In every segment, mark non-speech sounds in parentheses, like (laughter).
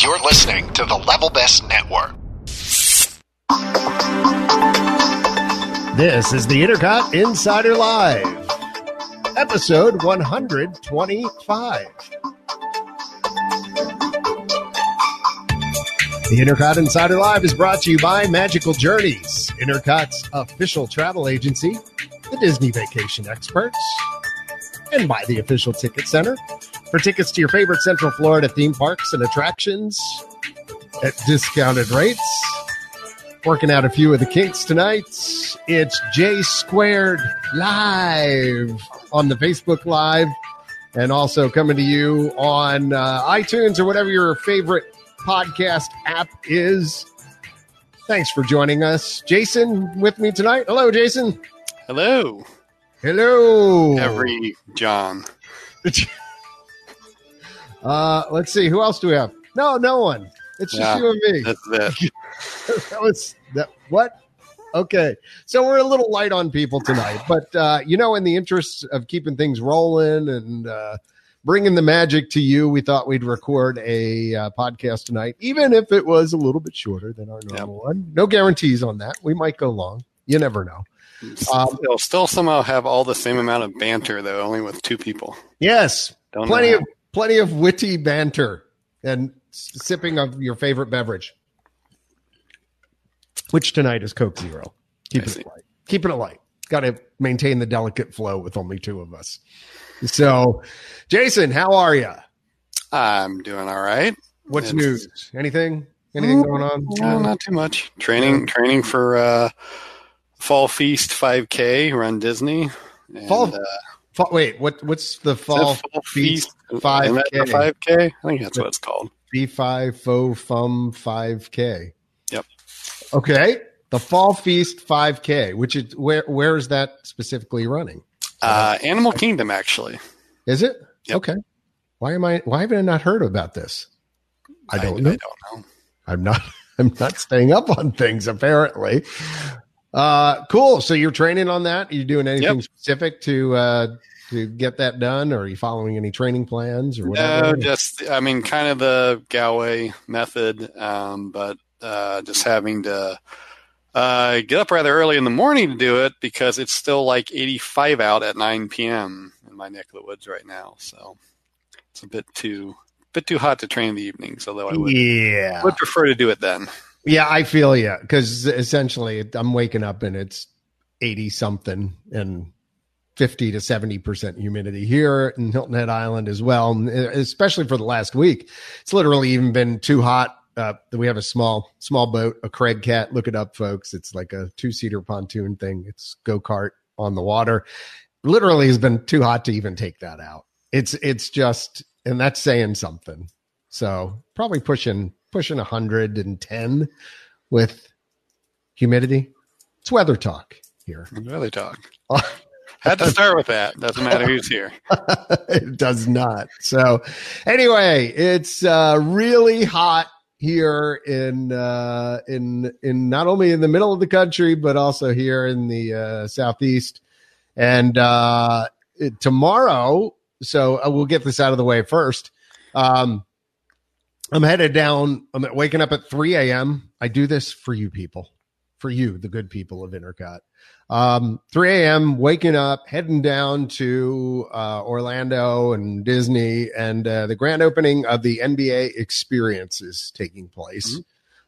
You're listening to the Level Best Network. This is the Intercot Insider Live, episode 125. The Intercot Insider Live is brought to you by Magical Journeys, Intercot's official travel agency, the Disney Vacation Experts, and by the official ticket center. For tickets to your favorite Central Florida theme parks and attractions at discounted rates. Working out a few of the kinks tonight. It's J Squared Live on the Facebook Live and also coming to you on uh, iTunes or whatever your favorite podcast app is. Thanks for joining us. Jason with me tonight. Hello, Jason. Hello, Hello. every John. (laughs) Uh, let's see. Who else do we have? No, no one. It's just Yeah. you and me. That's it. (laughs) that was that. What? Okay, so we're a little light on people tonight, but uh, you know, in the interest of keeping things rolling and uh, bringing the magic to you, we thought we'd record a uh, podcast tonight, even if it was a little bit shorter than our normal one. No guarantees on that. We might go long. You never know. Um, They'll still somehow have all the same amount of banter, though, only with two people. yes, Don't plenty of plenty of witty banter and sipping of your favorite beverage, which tonight is Coke Zero. Keeping it light. Keeping it light. Got to maintain the delicate flow with only two of us. So, Jason, how are you? I'm doing all right. What's It's- news? Anything? Anything going on? Uh, not too much. Training, training for uh, Fall Feast 5K. Run Disney. And, Fall- uh, Wait, what? What's the fall Fall Feast 5K? 5K? I think that's what it's called. B five faux fum five K? Yep. Okay, the Fall Feast five K. Which is where? Where is that specifically running? Uh, Animal Kingdom, actually. Is it? Yep. Okay. Why am I? Why haven't I not heard about this? I don't know. I don't know. I'm not. (laughs) I'm not staying up on things. Apparently. Uh, cool. So you're training on that. Are you doing anything Yep. specific to uh to get that done, or are you following any training plans or whatever? No, just I mean, kind of the Galloway method, um, but uh, just having to uh, get up rather early in the morning to do it because it's still like 85 out at 9 p.m. in my neck of the woods right now. So it's a bit too bit too hot to train in the evenings. Although I would, yeah. would prefer to do it then. Yeah, I feel you because essentially I'm waking up and it's 80 something and 50 to 70% humidity here in Hilton Head Island as well, especially for the last week. It's literally even been too hot. Uh, we have a small, small boat, a Craig Cat. Look it up, folks. It's like a two seater pontoon thing. It's go kart on the water. Literally has been too hot to even take that out. It's, it's just, and that's saying something. So probably pushing pushing 110 with humidity. It's weather talk here. Weather talk. (laughs) Had to start with that. Doesn't matter who's here. (laughs) it does not. So anyway, it's uh, really hot here in uh, in in not only in the middle of the country but also here in the uh, southeast. And uh, it- tomorrow, so uh, we'll get this out of the way first. Um, I'm headed down. I'm waking up at 3 a.m. I do this for you people, for you, the good people of Intercot. Um, 3 a.m. waking up, heading down to uh, Orlando and Disney, and uh, the grand opening of the NBA experience is taking place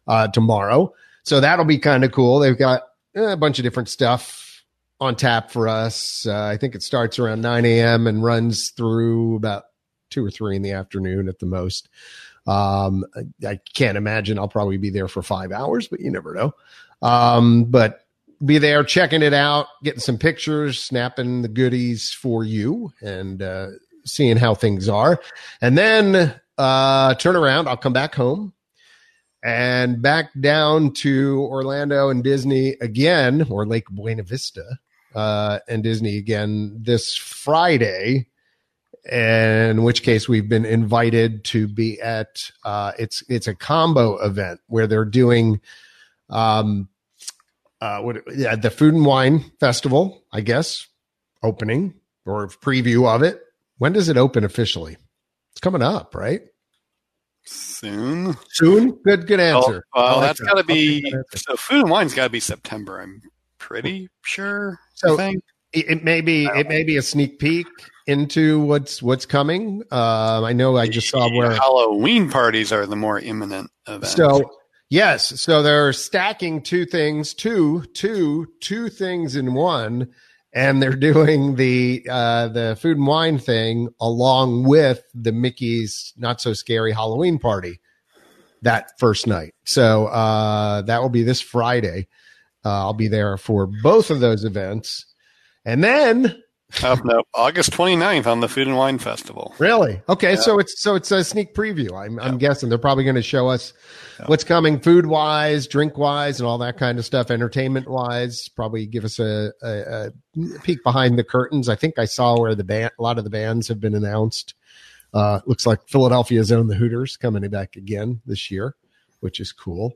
uh, tomorrow. So that'll be kind of cool. They've got eh, a bunch of different stuff on tap for us. Uh, I think it starts around 9 a.m. and runs through about two or three in the afternoon at the most. Um, I, can't imagine I'll probably be there for five hours, but you never know. Um, but be there checking it out, getting some pictures, snapping the goodies for you, and uh, seeing how things are. And then uh, turn around. I'll come back home and back down to Orlando and Disney again, or Lake Buena Vista uh, and Disney again this Friday. In which case, we've been invited to be at uh, it's it's a combo event where they're doing um, uh, what yeah, the Food and Wine Festival, I guess, opening or preview of it. When does it open officially? It's coming up, right? soon. Soon? Good, good answer. I well like that's that. got to be that so. Food and wine's got to be September. I'm pretty sure. So- I think. It, it may be it may be a sneak peek into what's what's coming. Um, I know I just saw where Halloween parties are the more imminent event. So yes, so they're stacking two things, two, two, two things in one, and they're (laughs) doing the uh, the food and wine thing along with the Mickey's Not So Scary Halloween party that first night. So uh, that will be this Friday. Uh, I'll be there for both of those events, and then oh, no, August 29th on the Food and Wine Festival. Really? Okay, Yeah. so it's so it's a sneak preview. I'm I'm guessing they're probably going to show us Yeah. what's coming, food wise, drink wise, and all that kind of stuff. Entertainment wise, probably give us a, a, a peek behind the curtains. I think I saw where the band, a lot of the bands have been announced. Uh, looks like Philadelphia's own the Hooters coming back again this year, which is cool.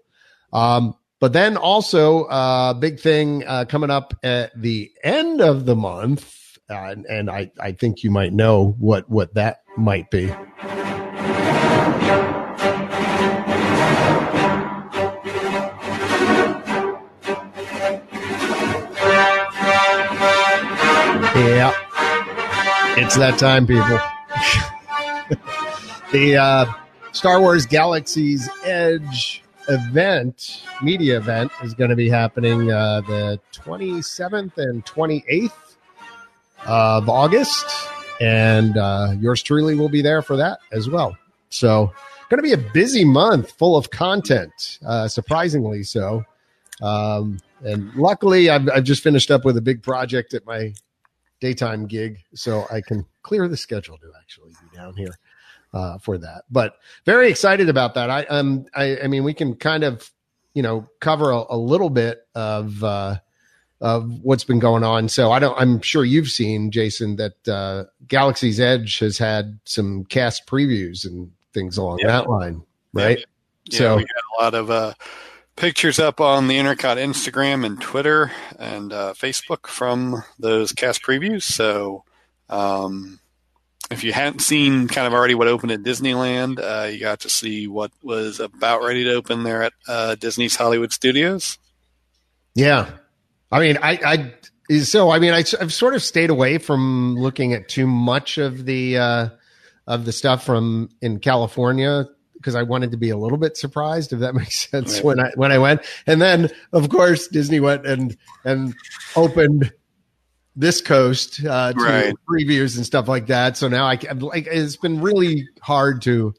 Um, but then also uh, big thing uh, coming up at the end of the month, uh, and, I, I think you might know what what that might be. Yeah, it's that time, people. (laughs) the uh, Star Wars Galaxy's Edge event, media event, is going to be happening uh, the 27th and 28th of August. And uh, yours truly will be there for that as well. So, going to be a busy month full of content, uh, surprisingly so. Um, and luckily, I've, I've just finished up with a big project at my daytime gig, so I can clear the schedule to actually be down here uh, for that. But very excited about that. I um I, I mean we can kind of you know cover a, a little bit of uh, of what's been going on. So I don't. I'm sure you've seen Jason that uh, Galaxy's Edge has had some cast previews and things along Yeah. that line, right? Yeah, So- we got a lot of uh, pictures up on the Intercot Instagram and Twitter and uh, Facebook from those cast previews. So, um, if you hadn't seen kind of already what opened at Disneyland, uh, you got to see what was about ready to open there at uh, Disney's Hollywood Studios. Yeah. I mean, I, I, so, I mean, I, I've sort of stayed away from looking at too much of the, uh, of the stuff from in California because I wanted to be a little bit surprised, if that (laughs) makes sense, Right. when I, when I went. And then, of course, Disney went and, and opened this coast, uh, to Right. previews and stuff like that. So now I, can- like, it's been really hard to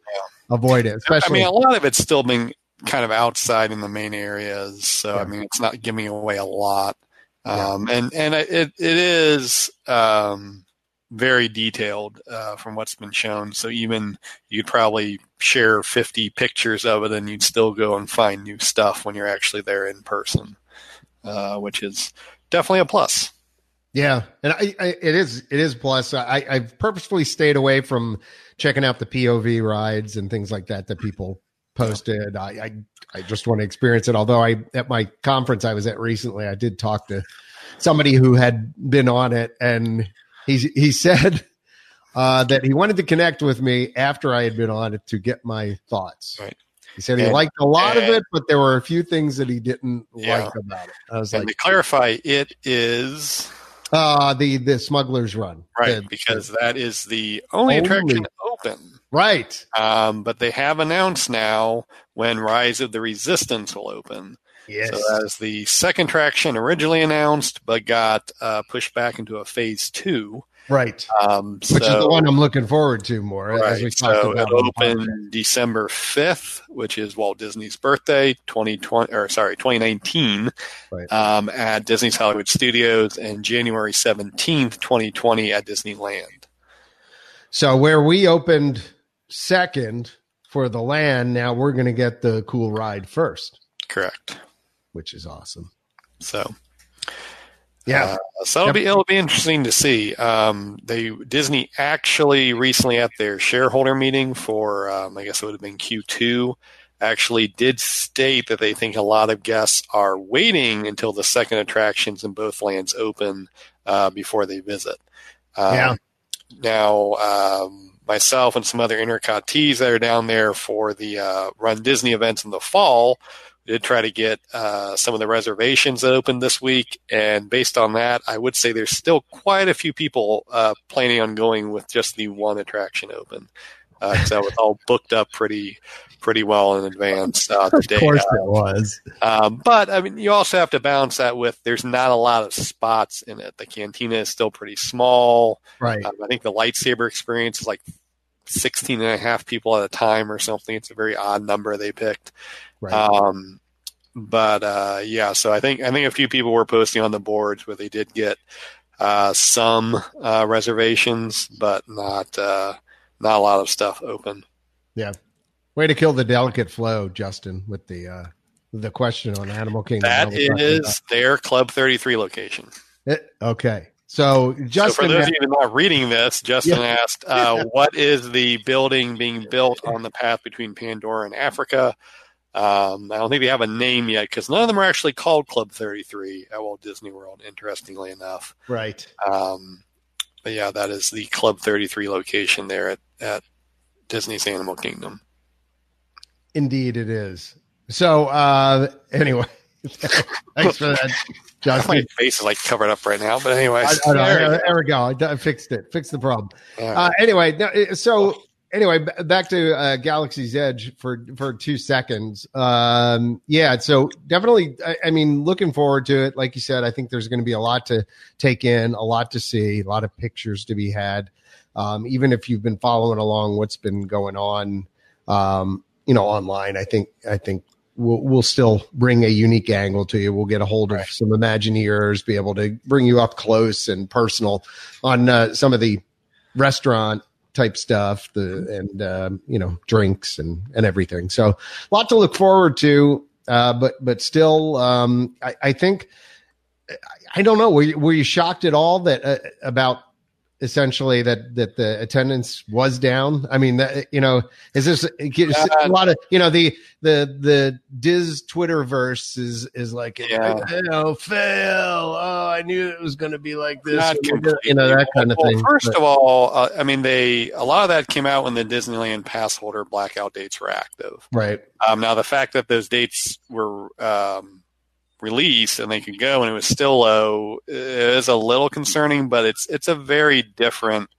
avoid it, especially. I mean, a lot of it's still being kind of outside in the main areas, so Yeah. I mean, it's not giving away a lot. Um, and and it it is um, very detailed uh, from what's been shown. So even you'd probably share fifty pictures of it, and you'd still go and find new stuff when you're actually there in person, uh, which is definitely a plus. Yeah, and I, I it is it is plus. I I've purposefully stayed away from checking out the POV rides and things like that that people posted. I I, I just want to experience it. Although I at my conference I was at recently, I did talk to somebody who had been on it, and he he said (laughs) uh, that he wanted to connect with me after I had been on it to get my thoughts. Right. He said he And- liked a lot of it, but there were a few things that he didn't Yeah. like about it. I was And like, to clarify, it is uh, the the Smuggler's Run, right The- because that is the only Only. attraction open. right. Um, but they have announced now when Rise of the Resistance will open. Yes. So that is the second traction originally announced, but got uh, pushed back into a phase two. right. Um, Which is the one I'm looking forward to more. As we Right. talked So about it'll on the podcast. open December 5th, which is Walt Disney's birthday, 2020, or sorry, 2019, Right. um, at Disney's Hollywood Studios, and January 17th, 2020 at Disneyland. So where we opened second for the land, now we're going to get the cool ride first, Correct. which is awesome. So Yeah. Uh, so it'll be it'll be interesting to see. Um, they Disney actually recently at their shareholder meeting for um, I guess it would have been Q two actually did state that they think a lot of guests are waiting until the second attractions in both lands open uh, before they visit. Um, Yeah. Now, um, myself and some other intercottees that are down there for the uh, Run Disney events in the fall, we did try to get uh, some of the reservations that opened this week. And based on that, I would say there's still quite a few people uh, planning on going with just the one attraction open. Uh, that was all booked up pretty pretty well in advance. Uh, (laughs) the of course of. it was. Um, but I mean, you also have to balance that with there's not a lot of spots in it. The cantina is still pretty small. Right. Um, I think the lightsaber experience is like 16 and a half people at a time or something. It's a very odd number they picked. Right. Um, but uh, yeah, so I think I think a few people were posting on the boards where they did get uh, some uh, reservations, but not uh, not a lot of stuff open. yeah. Way to kill the delicate flow, Justin, with the uh the question on Animal Kingdom. That is We're talking is their Club 33 location. it. Okay. So Justin. So for those of you not reading this, Justin Yeah. asked, uh, (laughs) "What is the building being built on the path between Pandora and Africa?" Um, I don't think they have a name yet because none of them are actually called Club 33 at Walt Disney World. Interestingly enough, right. um, but yeah, that is the Club 33 location there at, at Disney's Animal Kingdom. Indeed it is. So uh anyway. (laughs) Thanks for that, My face is like covered up right now, but anyway, I, I know, there, we go. I, fixed it. Fixed the problem. Uh, anyway, so anyway, back to uh, Galaxy's Edge for for two seconds. Um, yeah, so definitely. I, I mean, looking forward to it. Like you said, I think there's going to be a lot to take in, a lot to see, a lot of pictures to be had. Um, even if you've been following along what's been going on, um, you know, online, I think I think we'll, we'll still bring a unique angle to you. We'll get a hold of some Imagineers, be able to bring you up close and personal on uh, some of the restaurant type stuff, the and um, you know drinks and and everything. So a lot to look forward to. Uh, but but still, um, I, I think I, I don't know. Were you, were you shocked at all that uh, about essentially that that the attendance was down? I mean, that, you know, is this a lot of you know the the the Diz Twitterverse is is like Yeah. you know fail. Oh, I knew it was going to be like this. Not you know that kind of well, thing. First But- of all, uh, I mean, they a lot of that came out when the Disneyland pass holder blackout dates were active. right. Um, now, the fact that those dates were um, released and they could go and it was still low is a little concerning, but it's it's a very different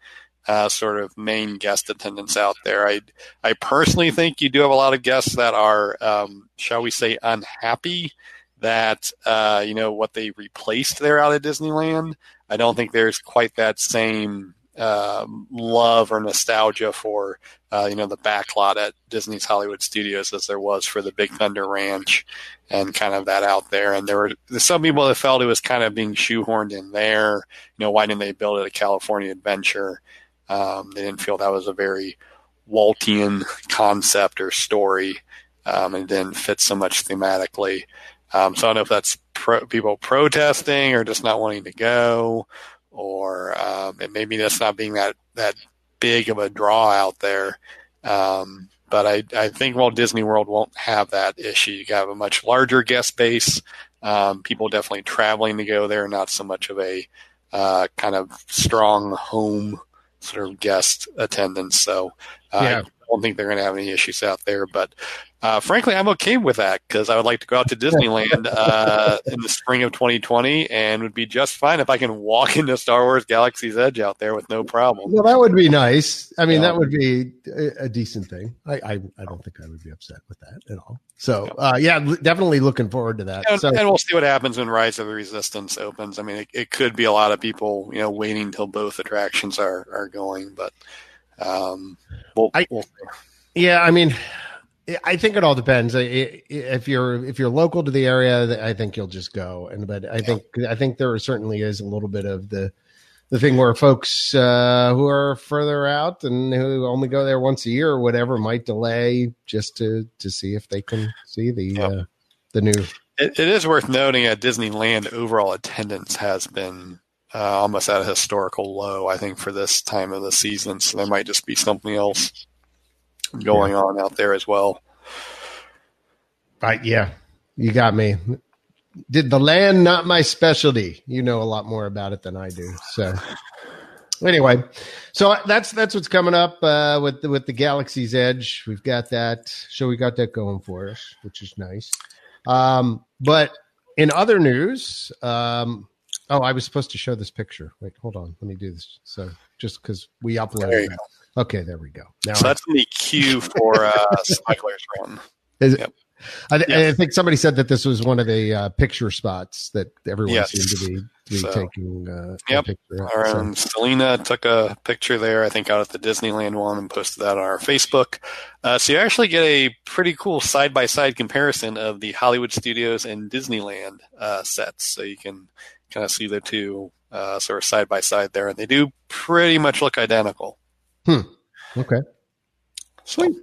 uh, sort of main guest attendance out there. I I personally think you do have a lot of guests that are, um, shall we say, unhappy that uh, you know what they replaced there out at Disneyland. I don't think there's quite that same um, love or nostalgia for uh, you know the backlot at Disney's Hollywood Studios as there was for the Big Thunder Ranch and kind of that out there. And there were some people that felt it was kind of being shoehorned in there. You know, why didn't they build it a California Adventure? Um, they didn't feel that was a very Waltian concept or story, um, and didn't fit so much thematically. Um, so I don't know if that's pro- people protesting or just not wanting to go, or um, maybe that's not being that that big of a draw out there. Um, but I, I think Walt Disney World won't have that issue. You have a much larger guest base. Um, people definitely traveling to go there, not so much of a uh, kind of strong home sort of guest attendance. So uh, Yeah. I don't think they're going to have any issues out there. But uh, frankly, I'm okay with that because I would like to go out to Disneyland uh, in the spring of 2020 and would be just fine if I can walk into Star Wars Galaxy's Edge out there with no problem. Well, that would be nice. I mean, Yeah. that would be a, a decent thing. I, I I don't think I would be upset with that at all. So, uh, yeah, definitely looking forward to that. And, So, and we'll see what happens when Rise of the Resistance opens. I mean, it, it could be a lot of people, you know, waiting until both attractions are, are going, but um, we'll, I- we'll yeah, I mean, I think it all depends. I- I- If you're if you're local to the area, I think you'll just go. And but I think I think there certainly is a little bit of the the thing where folks uh, who are further out and who only go there once a year or whatever might delay just to to see if they can see the Yep. uh, the new It, it is worth noting at Disneyland, overall attendance has been uh, almost at a historical low, I think, for this time of the season. So there might just be something else going on out there as well. Right, yeah, you got me. Did the land not my specialty? You know a lot more about it than I do. So, anyway, so that's that's what's coming up uh, with the, with the Galaxy's Edge. We've got that, so we got that going for us, which is nice. Um, but in other news, um, oh, I was supposed to show this picture. Wait, hold on, let me do this. So just because we There uploaded that. Okay, there we go. Now So that's the cue for uh, Smugglers Run. Is Yep. I, I think somebody said that this was one of the uh, picture spots that everyone Yes. seemed to be, to be So- taking uh, Yep. picture. of. Our So- Selena took a picture there, I think, out at the Disneyland one and posted that on our Facebook. Uh, so you actually get a pretty cool side by side comparison of the Hollywood Studios and Disneyland uh, sets. So you can kind of see the two uh, sort of side by side there, and they do pretty much look identical. Hmm. Okay. Sweet.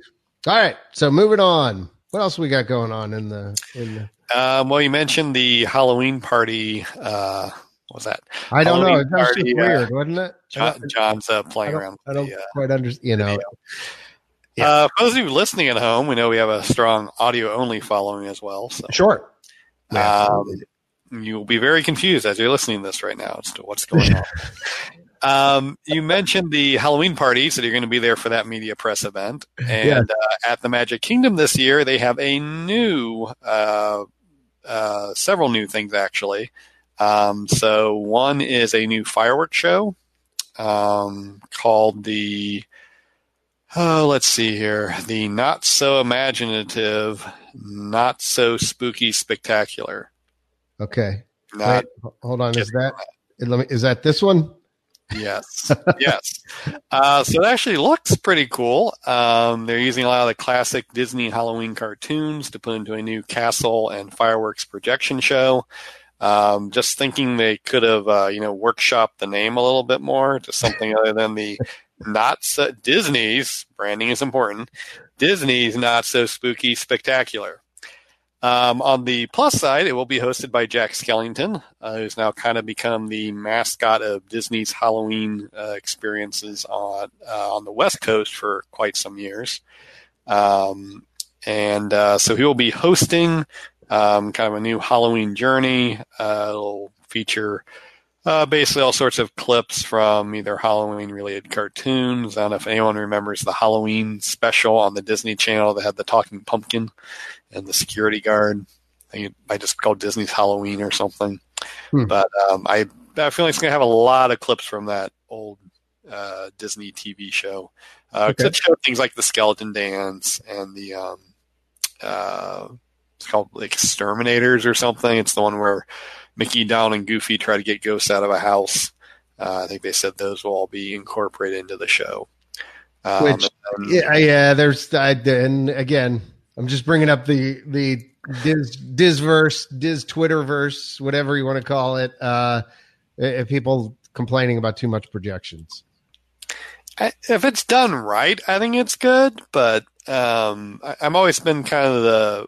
All right. So moving on. What else we got going on in the in the Um, well, you mentioned the Halloween party. Uh, what was that? I don't know. Halloween That was just party, uh, weird, wasn't it? John, John's uh, playing don't, around. I don't the, uh, quite understand. You know, video. Yeah. Uh, for those of you listening at home, we know we have a strong audio only following as well. So sure. Um, you'll be very confused as you're listening to this right now as to what's going on. (laughs) um, you mentioned the Halloween parties that you're going to be there for that media press event, (laughs) and Yes. uh, at the Magic Kingdom this year they have a new, uh, uh, several new things actually. Um, so one is a new fireworks show um, called the. Oh, let's see here. The not so imaginative, not so spooky spectacular. Okay. Not Wait, hold on. Is that let me, is that this one? yes, yes. Uh, so it actually looks pretty cool. Um, they're using a lot of the classic Disney Halloween cartoons to put into a new castle and fireworks projection show. Um, just thinking they could have, uh, you know, workshopped the name a little bit more to something other than the not so Disney's branding is important. Disney's not so spooky spectacular. Um, on the plus side, it will be hosted by Jack Skellington, uh, who's now kind of become the mascot of Disney's Halloween uh, experiences on uh, on the West Coast for quite some years. Um, and uh, so he will be hosting um, kind of a new Halloween journey. Uh, it'll feature uh, basically all sorts of clips from either Halloween related cartoons. I don't know if anyone remembers the Halloween special on the Disney Channel that had the talking pumpkin and the security guard. I think it might just called Disney's Halloween or something. Hmm. But um, I, I feel like it's going to have a lot of clips from that old uh, Disney TV show. Uh, Okay. It showed things like the skeleton dance and the um, uh, it's called like Exterminators or something. It's the one where Mickey, Donald, and Goofy try to get ghosts out of a house. Uh, I think they said those will all be incorporated into the show. Um, Which- Yeah, yeah. There's I, and again, I'm just bringing up the the Diz Dizverse, Diz Twitterverse, whatever you want to call it. Uh, if people complaining about too much projections. I, if it's done right, I think it's good. But um, I, I'm always been kind of the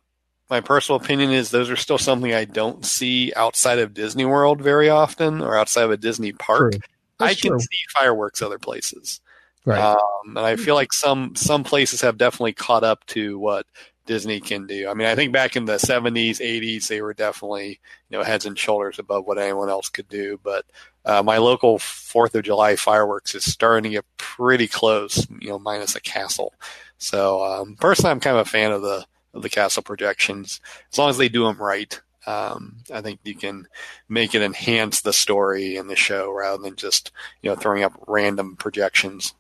my personal opinion is those are still something I don't see outside of Disney World very often or outside of a Disney park. I can true. see fireworks other places. Right. Um, and I feel like some some places have definitely caught up to what Disney can do. I mean, I think back in the 70s, 80s, they were definitely you know heads and shoulders above what anyone else could do. But uh, my local Fourth of July fireworks is starting to get pretty close, you know, minus a castle. So um, personally, I'm kind of a fan of the of the castle projections as long as they do them right. Um, I think you can make it enhance the story and the show rather than just you know throwing up random projections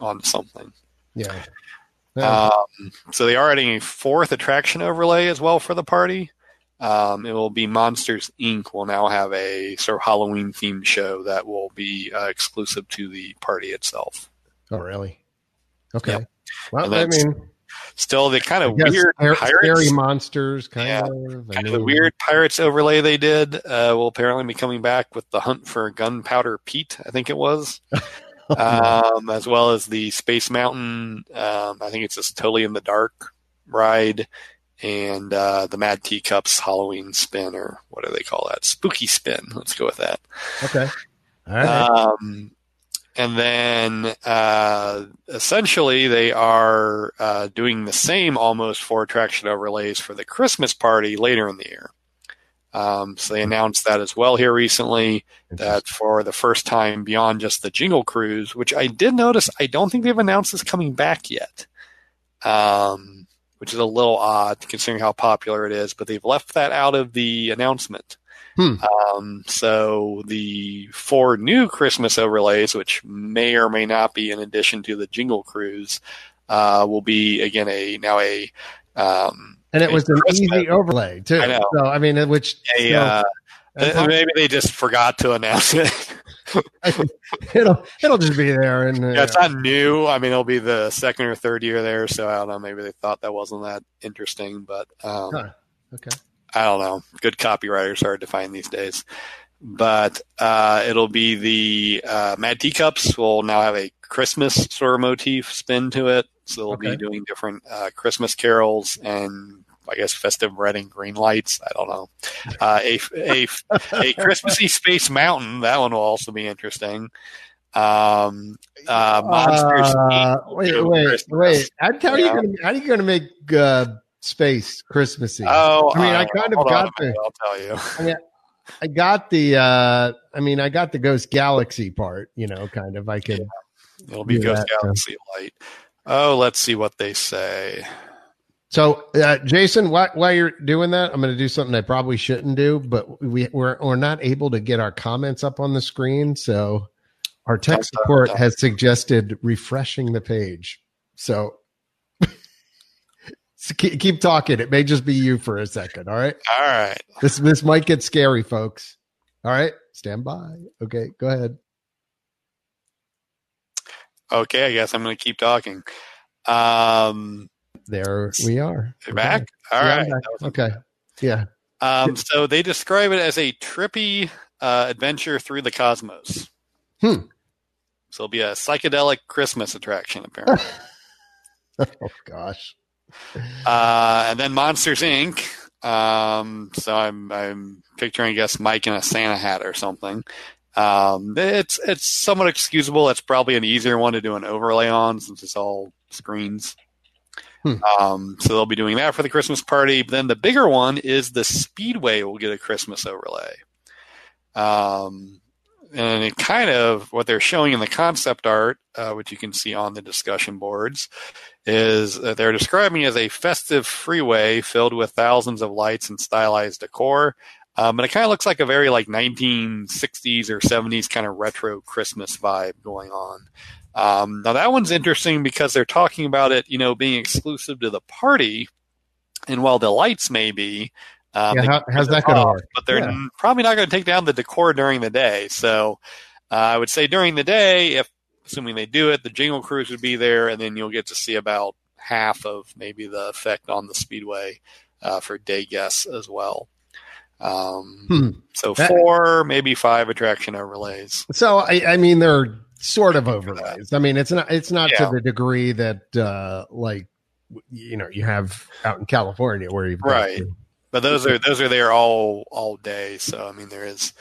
on something. yeah. Yeah. Um, so they are adding a fourth attraction overlay as well for the party. Um, it will be Monsters Inc. will now have a sort of Halloween themed show that will be uh, exclusive to the party itself. oh, really? Okay. yeah. Well, I mean, Still, the kind of weird scary, pirates, scary monsters, kind Yeah. of. Kind of the weird pirates overlay they did uh, will apparently be coming back with the hunt for Gunpowder Pete. I think it was. (laughs) um, as well as the Space Mountain. Um, I think it's just totally in the dark ride, and uh, the Mad Teacups Halloween spin, or what do they call that? Spooky spin. Let's go with that. Okay. All right. Um, and then uh, essentially they are uh, doing the same almost for attraction overlays for the Christmas party later in the year. Um, so they announced that as well here recently. That for the first time beyond just the Jingle Cruise, which I did notice, I don't think they've announced this coming back yet. Um, which is a little odd considering how popular it is, but they've left that out of the announcement. Hmm. Um, so the four new Christmas overlays, which may or may not be in addition to the Jingle Cruise, uh, will be again a now a um, and it was an easy overlay too. I know. So I mean, which you know, uh, maybe they just forgot to announce it. (laughs) it'll it'll just be there, and uh, yeah, it's not new. I mean, it'll be the second or third year there, so I don't know. Maybe they thought that wasn't that interesting, but um, Huh. okay. I don't know. Good copywriters hard to find these days. But uh, it'll be the uh, Mad Teacups will now have a Christmas sort of motif spin to it. So they'll Okay. be doing different uh, Christmas carols and I guess festive red and green lights. I don't know. Uh, a, a, a Christmassy Space Mountain. That one will also be interesting. Um, uh, Monsters. Uh, wait, wait, Christmas. wait. How, how are you gonna how are you gonna make uh, space Christmassy? Oh, I mean, I uh, kind of on got the- I'll tell you. I mean, I got the uh I mean I got the Ghost Galaxy part, you know, kind of I could It'll be Ghost that, so. Galaxy Light. Oh, let's see what they say. So, uh, Jason, while, while you're doing that, I'm going to do something I probably shouldn't do, but we, we're, we're not able to get our comments up on the screen. So, our tech support has suggested refreshing the page. So, (laughs) so keep, keep talking. It may just be you for a second. All right. All right. This, this might get scary, folks. All right. Stand by. Okay. Go ahead. Okay, I guess I'm going to keep talking. Um, There we are. you're back? All Yeah, right. back. Okay. Yeah. Um, so they describe it as a trippy uh, adventure through the cosmos. Hmm. So it'll be a psychedelic Christmas attraction, apparently. (laughs) Oh, gosh. uh, and then Monsters Inc. Um, so I'm I'm picturing, I guess, Mike in a Santa hat or something. Um, it's it's somewhat excusable. It's probably an easier one to do an overlay on since it's all screens. Hmm. Um, so they'll be doing that for the Christmas party. But then the bigger one is the Speedway will get a Christmas overlay. Um, and it kind of what they're showing in the concept art, uh, which you can see on the discussion boards, is that they're describing as a festive freeway filled with thousands of lights and stylized decor. Um, but it kind of looks like a very like 1960s or 70s kind of retro Christmas vibe going on. Um, now that one's interesting because they're talking about it, you know, being exclusive to the party, and while the lights may be, um, Yeah, how- how's that gonna work? But they're Yeah. probably not going to take down the decor during the day. So uh, I would say during the day, if assuming they do it, the Jingle Cruise would be there, and then you'll get to see about half of maybe the effect on the Speedway uh, for day guests as well. Um, Hmm. So That- four, maybe five attraction overlays. So I, I mean, they're sort of overlays. I mean, it's not it's not Yeah. to the degree that uh like you know you have out in California where you've Right. the- But those are those are there all all day. So I mean, there is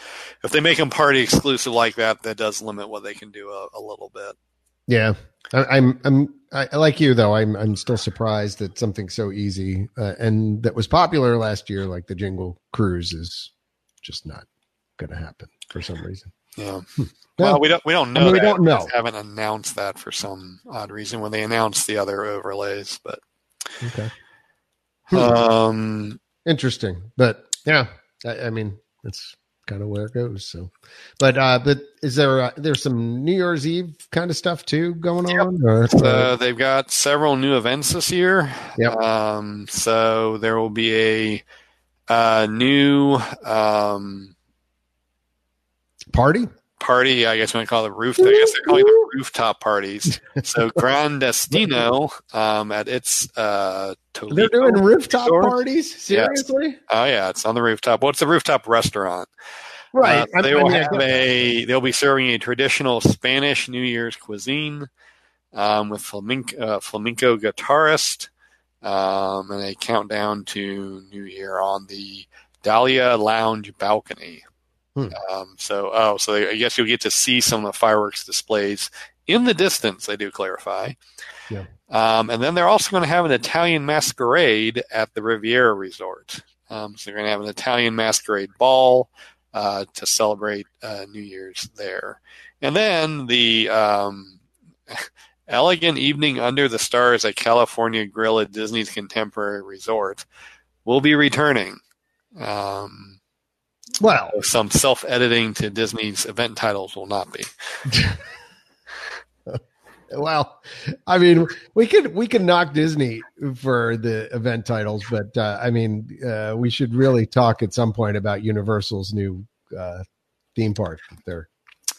if they make them party exclusive like that, that does limit what they can do a, a little bit. yeah. I, I'm I'm I, like you though. I'm I'm still surprised that something so easy uh, and that was popular last year, like the Jingle Cruise, is just not going to happen for some reason. Yeah. Yeah. Well, we don't we don't know. I mean, we don't know. just haven't announced that for some odd reason when they announced the other overlays. But Okay, Hmm. um, interesting, but yeah, I, I mean, it's kind of where it goes. So, but uh, but is there uh, there's some New Year's Eve kind of stuff too going Yep. on? Or, uh, they've got several new events this year. Yep. Um, so there will be a uh, new um, party? Party. I guess we want to call it the roof. I guess they're calling them rooftop parties. So (laughs) Gran Destino um, at its uh, Toledo. They're doing rooftop resort? parties? Seriously? Oh yeah, it's on the rooftop. Well, it's a rooftop restaurant. Right. Uh, they will have a. They'll be serving a traditional Spanish New Year's cuisine um, with flamenco, uh, flamenco guitarist um, and a countdown to New Year on the Dahlia Lounge balcony. Hmm. Um, so, oh, so I guess you'll get to see some of the fireworks displays in the distance. They do clarify. Yeah. Um, and then they're also going to have an Italian masquerade at the Riviera Resort. Um, so they're going to have an Italian masquerade ball uh, to celebrate uh, New Year's there. And then the um, (laughs) Elegant Evening Under the Stars at California Grill at Disney's Contemporary Resort will be returning. Um, Well, some self editing to Disney's event titles will not be. (laughs) well, I mean, we could we can knock Disney for the event titles, but uh, I mean, uh, we should really talk at some point about Universal's new uh, theme park. There,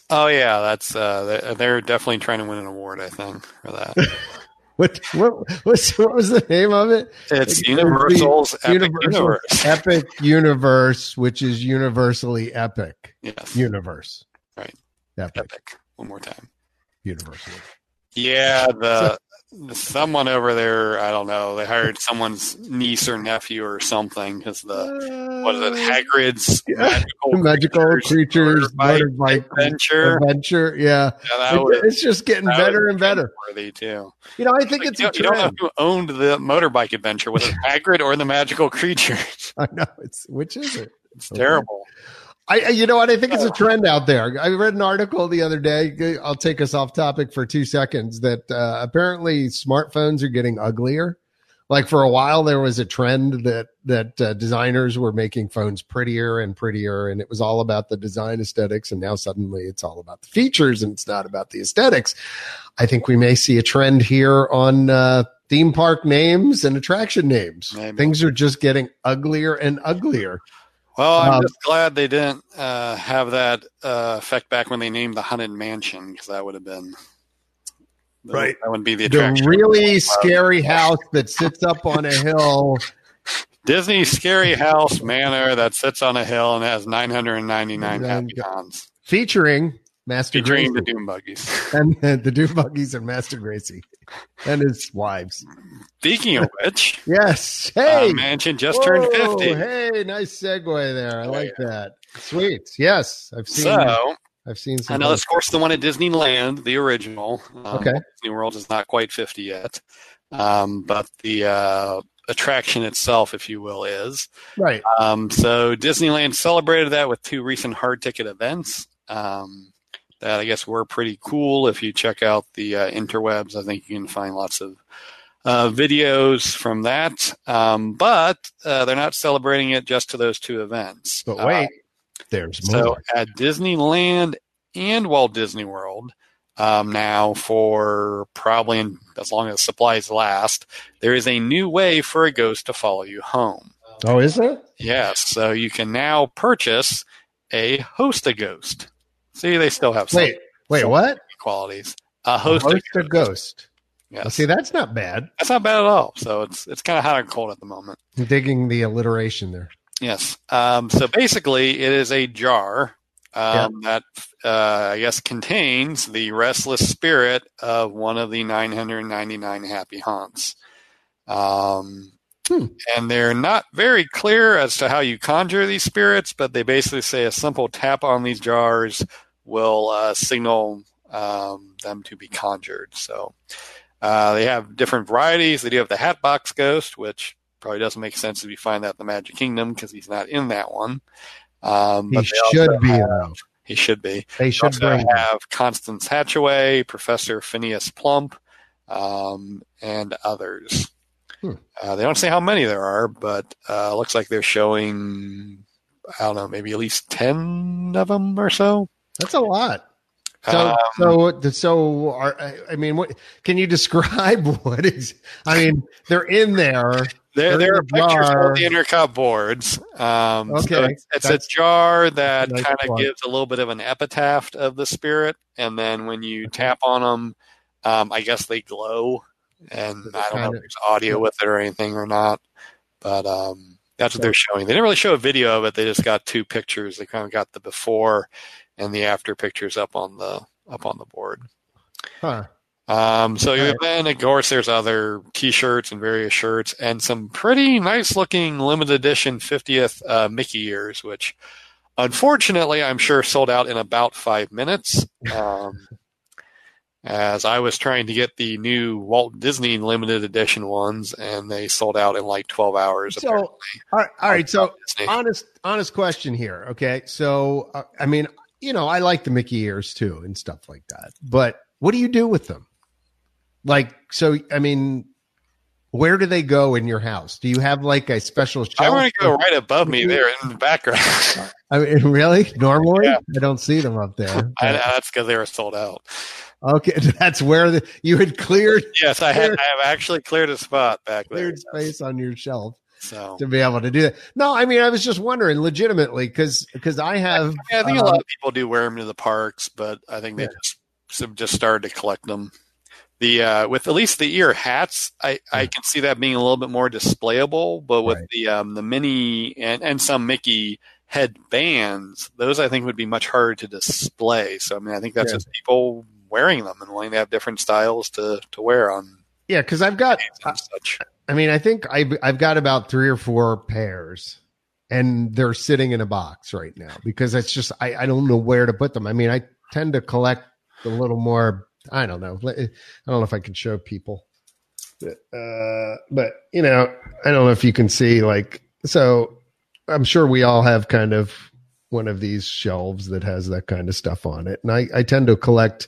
Oh, yeah, that's uh, they're- they're definitely trying to win an award, I think, for that. (laughs) what what what's, what was the name of it? It's Universal's Epic Universal Universe. Epic Universe, which is universally epic Yes, universe. Right. Epic Epic. One more time. universally. Yeah, the someone over there, I don't know. They hired someone's niece or nephew or something because the what is it? Uh, Hagrid's Yeah. magical, (laughs) magical creatures, motorbike adventure. adventure. Yeah, Yeah, It- was, it's just getting better and better. Worthy too. You know, I think Like, it's you, a you don't know who owned the motorbike adventure. Was it Hagrid or the magical creatures? (laughs) I know it's which is it? It's terrible. I- you know what? I think it's a trend out there. I read an article the other day. I'll take us off topic for two seconds. That uh, apparently smartphones are getting uglier. Like for a while, there was a trend that that uh, designers were making phones prettier and prettier, and it was all about the design aesthetics. And now suddenly, it's all about the features, and it's not about the aesthetics. I think we may see a trend here on uh, theme park names and attraction names. Maybe. Things are just getting uglier and uglier. Well, I'm Um, just glad they didn't uh, have that uh, effect back when they named the Haunted Mansion because that would have been Right. That would be the the attraction. really scary house that sits up on a hill. Disney Scary House Manor that sits on a hill and has 999 happy cons, featuring Master featuring Gracey the Doom Buggies. and (laughs) the Doom Buggies and Master Gracey and his wives. Speaking of which, (laughs) Yes. Hey, uh, Mansion just turned 50. Hey, nice segue there. I Oh, like yeah. that. Sweet. Yes, I've seen. So, I've seen some. I know, of course, the one at Disneyland, the original. Um, Okay. Disney World is not quite 50 yet. Um, but the uh, attraction itself, if you will, is. right. Um, so Disneyland celebrated that with two recent hard ticket events um, that I guess were pretty cool. If you check out the uh, interwebs, I think you can find lots of uh, videos from that. Um, but uh, they're not celebrating it just to those two events. But wait, there's so at Disneyland and Walt Disney World, um, now for probably in, as long as supplies last, there is a new way for a ghost to follow you home. oh, is it? Yes, so you can now purchase a host a ghost. See, they still have some Wait, wait, what? qualities. A host, Host a a ghost. ghost. Yes. Well, see, that's not bad. That's not bad at all. So it's it's kind of hot and cold at the moment. I'm digging the alliteration there. Yes. Um, so basically, it is a jar um, that uh, I guess contains the restless spirit of one of the 999 happy haunts. Um, Hmm. And they're not very clear as to how you conjure these spirits, but they basically say a simple tap on these jars will uh, signal um, them to be conjured. So uh, they have different varieties. They do have the Hatbox Ghost, which probably doesn't make sense if you find that in the Magic Kingdom because he's not in that one. Um, He should be. have- he should be. They They should also bring. him. have Constance Hatchaway, Professor Phineas Plump, um, and others. Hmm. Uh, they don't say how many there are, but uh, looks like they're showing, I don't know, maybe at least 10 of them or so. That's a lot. So, Um, so, so, are, I- I mean, what can you (laughs) describe? What is? I mean, they're in there. There, They're there are a pictures jar. of the Intercot boards. Um, so Okay, it's, it's a jar that nice kind of gives a little bit of an epitaph of the spirit, and then when you tap on them, um, I guess they glow. And So I don't know kinda- if there's audio with it or anything or not, but um, that's what they're showing. They didn't really show a video of it. They just got two pictures. They kind of got the before and the after pictures up on the up on the board. Huh. Um, so Right. then, of course, there's other T-shirts and various shirts, and some pretty nice-looking limited edition 50th uh, Mickey ears, which unfortunately I'm sure sold out in about five minutes. (laughs) Um, as I was trying to get the new Walt Disney limited edition ones, and they sold out in like 12 hours. So, all right, all right. So, Disney. honest, honest question here. Okay, so uh, I mean, you know, I like the Mickey ears too and stuff like that. But what do you do with them? Like, so I mean, where do they go in your house? Do you have like a special I want to go right above me there in the background. (laughs) I mean, really? Normally, Yeah. I don't see them up there. (laughs) I, that's because they were sold out. okay, (laughs) that's where the, you had cleared Yes, I had. Clear- I have actually cleared a spot back there. cleared space on your shelf So to be able to do that. No, I mean, I was just wondering, legitimately, because because I have. yeah, I think uh, a lot of people do wear them to the parks, but I think they Yeah. just just started to collect them. The uh, with at least the ear hats, I, I can see that being a little bit more displayable. But with Right. the um, the mini and and some Mickey headbands, those I think would be much harder to display. So I mean, I think that's Yeah. just people wearing them and wanting to have different styles to to wear on Yeah, because I've got. I mean, I think I've I've got about three or four pairs, and they're sitting in a box right now because it's just I I don't know where to put them. I mean, I tend to collect a little more. I don't know. I don't know if I can show people, uh, but you know, I don't know if you can see like so. I'm sure we all have kind of one of these shelves that has that kind of stuff on it, and I I tend to collect.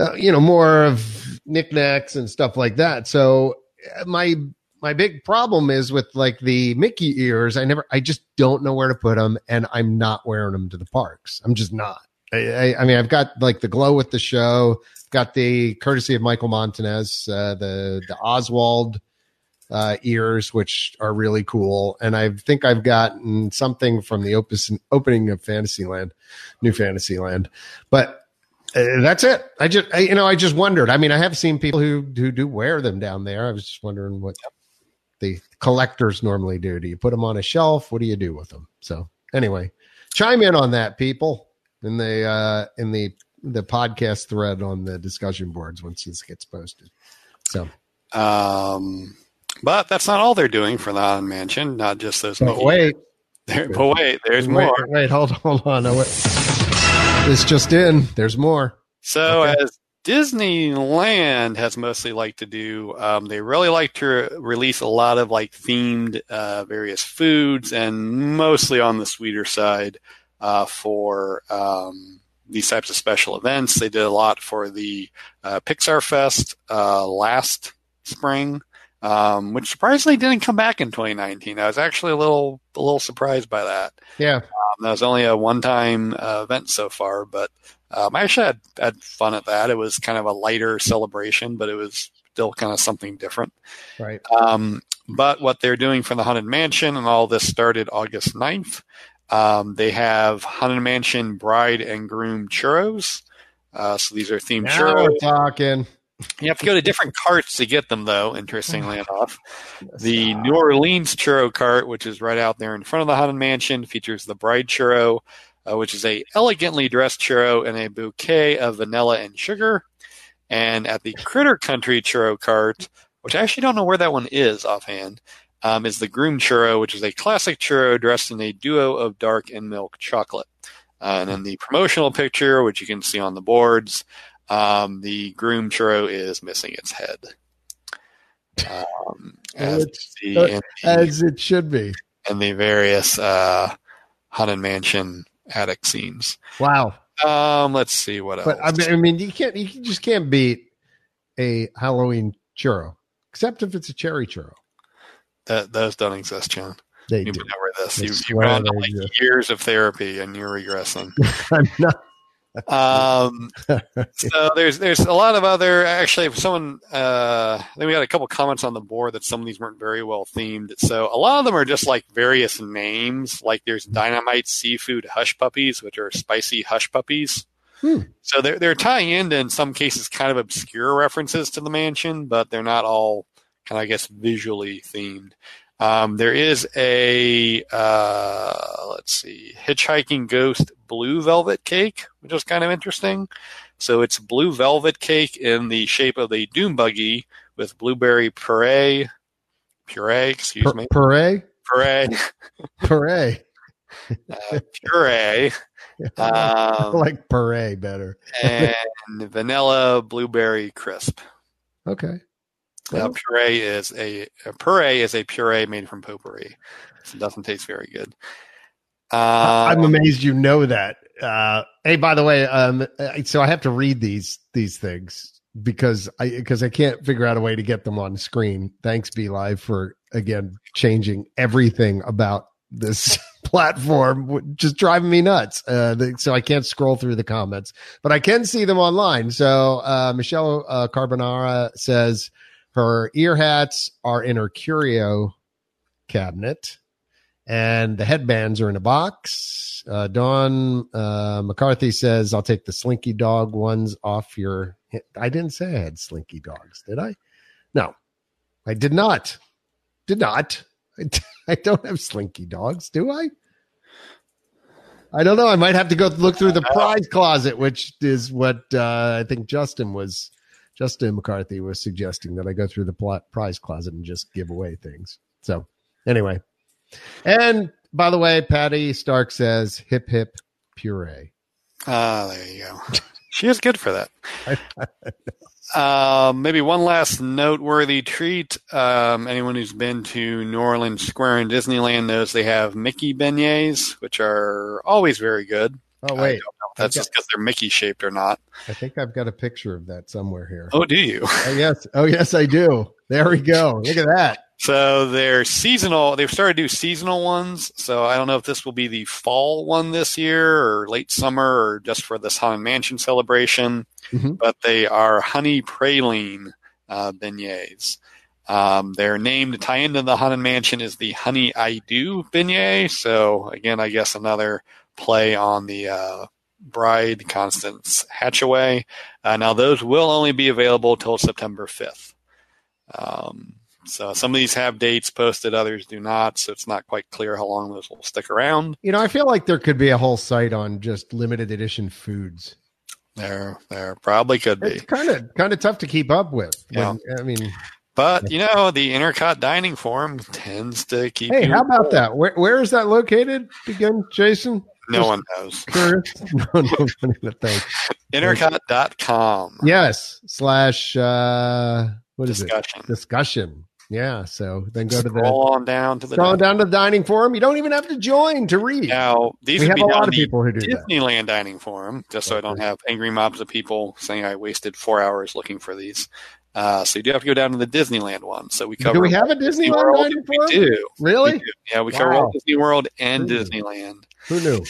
Uh, you know more of knickknacks and stuff like that. So my my big problem is with like the Mickey ears. I never, I just don't know where to put them, and I'm not wearing them to the parks. I'm just not. I, I, I mean, I've got like the glow with the show. Got the courtesy of Michael Montanez, uh, the the Oswald uh, ears, which are really cool, and I think I've gotten something from the opus, opening of Fantasyland, New Fantasyland, but uh, that's it. I just, I, you know, I just wondered. I mean, I have seen people who who do wear them down there. I was just wondering what the collectors normally do. Do you put them on a shelf? What do you do with them? So anyway, chime in on that, people, in the uh, in the the podcast thread on the discussion boards once this gets posted. So, Um, but that's not all they're doing for the Haunted Mansion. Not just those. but wait, There, (laughs) but wait, there's wait, more. wait, hold, hold on. No, wait. This just in. There's more. So Okay. as Disneyland has mostly liked to do, um, they really like to re- release a lot of like themed uh, various foods, and mostly on the sweeter side uh, for um, these types of special events. They did a lot for the uh, Pixar Fest uh, last spring. Um, which surprisingly didn't come back in 2019. I was actually a little a little surprised by that. Yeah. Um, that was only a one-time uh, event so far, but um, I actually had, had fun at that. It was kind of a lighter celebration, but it was still kind of something different. Right. Um, but what they're doing for the Haunted Mansion, and all this started August 9th, um, they have Haunted Mansion Bride and Groom churros. Uh, so these are themed Now churros. we're talking. You have to go to different carts to get them, though. Interestingly (laughs) enough, the New Orleans churro cart, which is right out there in front of the Haunted Mansion, features the Bride churro, uh, which is a elegantly dressed churro in a bouquet of vanilla and sugar. And at the Critter Country churro cart, which I actually don't know where that one is offhand, um, is the Groom churro, which is a classic churro dressed in a duo of dark and milk chocolate. Uh, and then the promotional picture, which you can see on the boards, um, the groom churro is missing its head. Um, as you the, As it should be. in the various uh, haunted mansion attic scenes. Wow. Um, let's see what else. But I mean, I mean, you can't, you just can't beat a Halloween churro, except if it's a cherry churro. That, those don't exist, John. They You do. where this. You, gone to they like years of therapy and you're regressing. (laughs) I'm not. Um, (laughs) so there's there's a lot of other actually if someone uh then we got a couple comments on the board that some of these weren't very well themed. So a lot of them are just like various names. Like there's dynamite seafood hush puppies which are spicy hush puppies. Hmm. so they're they're tying into in some cases kind of obscure references to the mansion but they're not all kind of i guess visually themed um, there is a uh, let's see, hitchhiking ghost blue velvet cake, which is kind of interesting. So it's blue velvet cake in the shape of a doom buggy with blueberry puree, puree, excuse me, Puree? puree, (laughs) Puree. (laughs) uh, puree, (laughs) I um, like puree better. and vanilla blueberry crisp. Okay. Well, puree is a, a puree is a puree made from potpourri. So it doesn't taste very good. I'm Um, amazed you know that. Uh, hey, by the way, um, so I have to read these these things because I because I can't figure out a way to get them on screen. Thanks, BeLive, for again changing everything about this (laughs) platform, just driving me nuts. Uh, the, so I can't scroll through the comments, but I can see them online. So uh, Michelle uh, Carbonara says her ear hats are in her curio cabinet and the headbands are in a box. Uh, Dawn uh, McCarthy says, "I'll take the Slinky Dog ones off your." I didn't say I had Slinky Dogs, did I? No, I did not. Did not. I, (laughs) I don't have Slinky Dogs, do I? I don't know. I might have to go look through the prize closet, which is what uh, I think Justin was. Justin McCarthy was suggesting that I go through the pl- prize closet and just give away things. So, anyway, and by the way, Patty Stark says hip hip puree. Ah, there you go. (laughs) She is good for that. (laughs) Um, maybe one last noteworthy treat. Um, anyone who's been to New Orleans Square and Disneyland knows they have Mickey beignets, which are always very good. Oh wait, don't know if that's just because they're Mickey shaped or not. I think I've got a picture of that somewhere here. Oh, do you? (laughs) Oh yes, oh yes, I do. There we go. Look at that. So they're seasonal. They've started to do seasonal ones. So I don't know if this will be the fall one this year or late summer or just for this Haunted Mansion celebration. Mhm. But they are honey praline uh, beignets. Um, their name to tie into the Haunted Mansion is the Honey I Do beignet. So again, I guess another play on the uh, Bride Constance Hatchaway. Uh, now those will only be available till September 5th. Um, so some of these have dates posted, others do not. So it's not quite clear how long those will stick around. You know, I feel like there could be a whole site on just limited edition foods. There, there probably could be. It's kind of kind of tough to keep up with. when- I mean, But you know, the Intercot Dining Forum tends to keep. hey, how about that? Where where is that located again, Jason? (laughs) No one knows. No, no, no, thanks. Intercot.com. Yes, slash uh, what is Discussion. it? Discussion. Yeah. So then go to the Scroll on down to the. scroll down to the dining forum. You don't even have to join to read. Now these we have a lot of people who do that. Disneyland Dining Forum, just so I don't have angry mobs of people saying I wasted four hours looking for these. Uh, so you do have to go down to the Disneyland one. So we cover. Do we have a Disney Disneyland World. We do. We Really? do. Yeah, we cover Walt Disney World and Ooh. Disneyland. Who knew?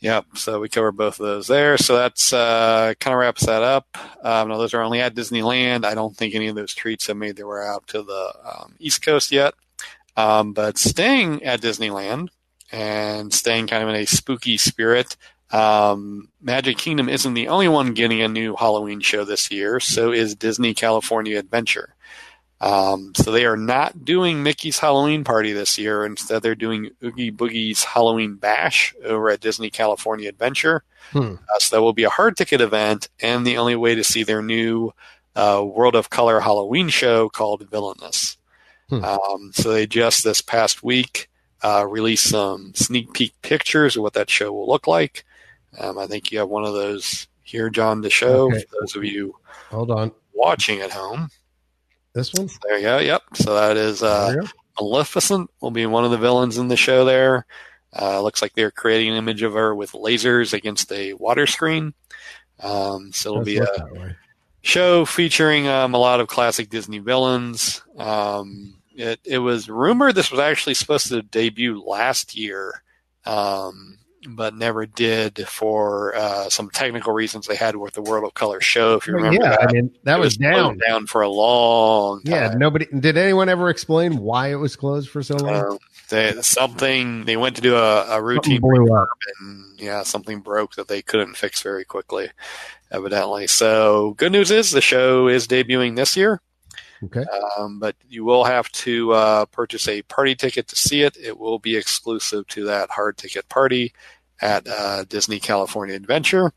Yep. So we cover both of those there. So that's uh, kind of wraps that up. Um, now those are only at Disneyland. I don't think any of those treats have made their way out to the um, East Coast yet. Um, but staying at Disneyland and staying kind of in a spooky spirit, um, Magic Kingdom isn't the only one getting a new Halloween show this year. So is Disney California Adventure. Um, so they are not doing Mickey's Halloween Party this year. Instead, they're doing Oogie Boogie's Halloween Bash over at Disney California Adventure. Hmm. Uh, so that will be a hard ticket event and the only way to see their new uh, World of Color Halloween show called Villainous. Hmm. Um, so they just this past week uh, released some sneak peek pictures of what that show will look like. Um, I think you have one of those here, John, to show Okay. for those of you Hold on. watching at home. This one. There you go. Yep. So that is uh, There you go. Maleficent will be one of the villains in the show there. Uh, looks like they're creating an image of her with lasers against a water screen. Um, so it'll be a look that way. show featuring um, a lot of classic Disney villains. Um, it, it was rumored this was actually supposed to debut last year, um, but never did for uh, some technical reasons they had with the World of Color show. If you remember yeah, that, I mean that It was down. down for a long time. Yeah, nobody did. Anyone ever explain why it was closed for so long? Um, they something they went to do a, a routine and yeah, something broke that they couldn't fix very quickly, evidently. So good news is the show is debuting this year, Okay. um, but you will have to uh, purchase a party ticket to see it. It will be exclusive to that hard ticket party at uh, Disney California Adventure.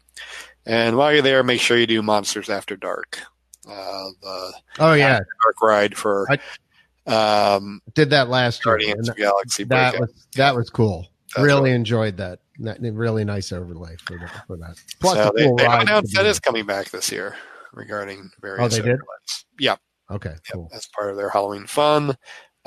And while you're there, make sure you do Monsters After Dark, uh, the Oh yeah, dark ride for um, did that last year. Guardians and of Galaxy That Breakout. was that was cool. That's really enjoyed that. That really nice overlay for that. For that. Plus, so they, cool they announced that be- coming back this year regarding various. Oh, they did? overlays. Yeah, okay. Cool. as part of their Halloween fun.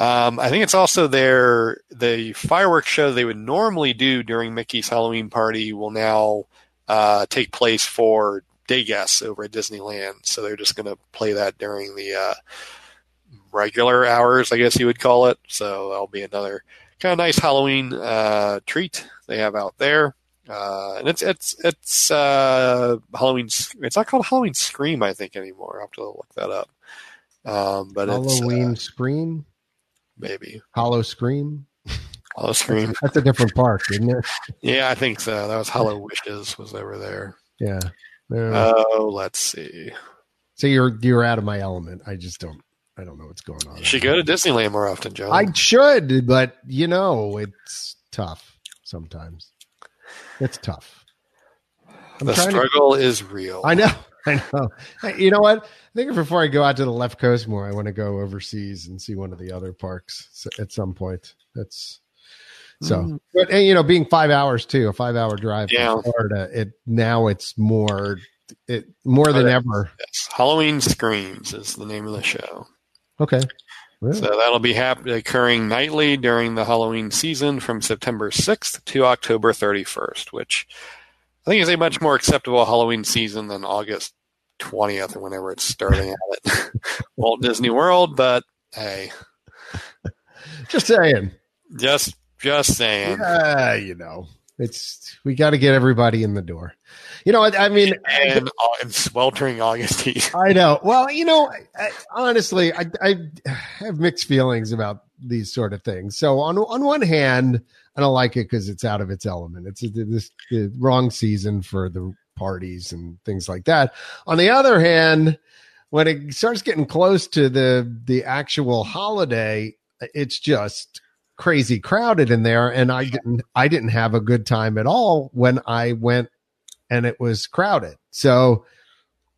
Um, I think it's also their the fireworks show they would normally do during Mickey's Halloween party will now uh, take place for day guests over at Disneyland. So they're just going to play that during the uh, regular hours, I guess you would call it. So that'll be another kind of nice Halloween uh, treat they have out there. Uh, and it's it's it's uh, Halloween. It's not called Halloween Scream, I think anymore. I will have to look that up. Um, but Halloween it's uh, Scream, maybe Hollow Scream. Hollow Scream. That's a different park, isn't it? (laughs) Yeah, I think so. That was HalloWishes was over there. Yeah. Oh, let's see. so you're you're out of my element. I just don't. I don't know what's going on. You should go to Disneyland more often, John. I should, but you know, it's tough sometimes. It's tough. I'm the trying to- struggle is real. I know. (laughs) I know. You know what? I think before I go out to the left coast more, I want to go overseas and see one of the other parks at some point. That's so. Mm. But and, you know, being five hours too, a five-hour drive Yeah. from Florida, it now it's more, it more than ever. Yes. Halloween Screams is the name of the show. Okay. Well, So that'll be hap- occurring nightly during the Halloween season from September 6th to October 31st, which I think is a much more acceptable Halloween season than August 20th or whenever it's starting out at (laughs) Walt Disney World. But hey, just saying. just just saying. Yeah, you know, it's we got to get everybody in the door. You know, I, I mean, And uh, in sweltering August heat. (laughs) I know. Well, you know, I, I, honestly, I, I have mixed feelings about these sort of things. So on on one hand, I don't like it because it's out of its element. It's this the wrong season for the parties and things like that. On the other hand, when it starts getting close to the the actual holiday, it's just crazy crowded in there and I didn't I didn't have a good time at all when I went and it was crowded. So,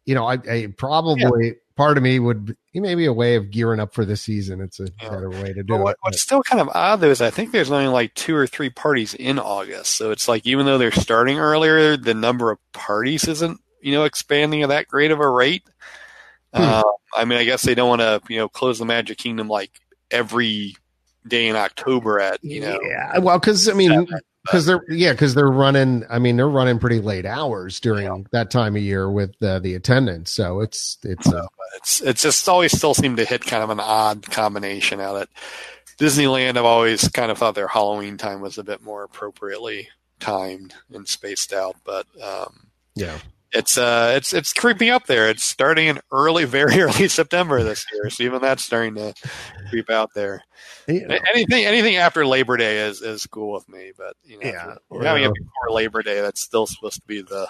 you know, I, I probably part of me would maybe a way of gearing up for the season. It's a Yeah. better way to do what, it. what's still kind of odd though is I think there's only like two or three parties in August. So it's like even though they're starting earlier, the number of parties isn't you know expanding at that great of a rate. Hmm. Uh, I mean, I guess they don't want to you know close the Magic Kingdom like every day in October at you know. yeah, well, because I mean, because they're yeah, because they're running. I mean, they're running pretty late hours during Yeah. that time of year with uh, the attendance. So it's it's uh, It's it's just always still seemed to hit kind of an odd combination at it. Disneyland. I've always kind of thought their Halloween time was a bit more appropriately timed and spaced out, but um, yeah. it's uh it's it's creeping up there. It's starting in early, (laughs) very early September this year, so even that's starting to creep out there. Anything anything after Labor Day is is cool with me, but you know, Yeah. having it before Labor Day. That's still supposed to be the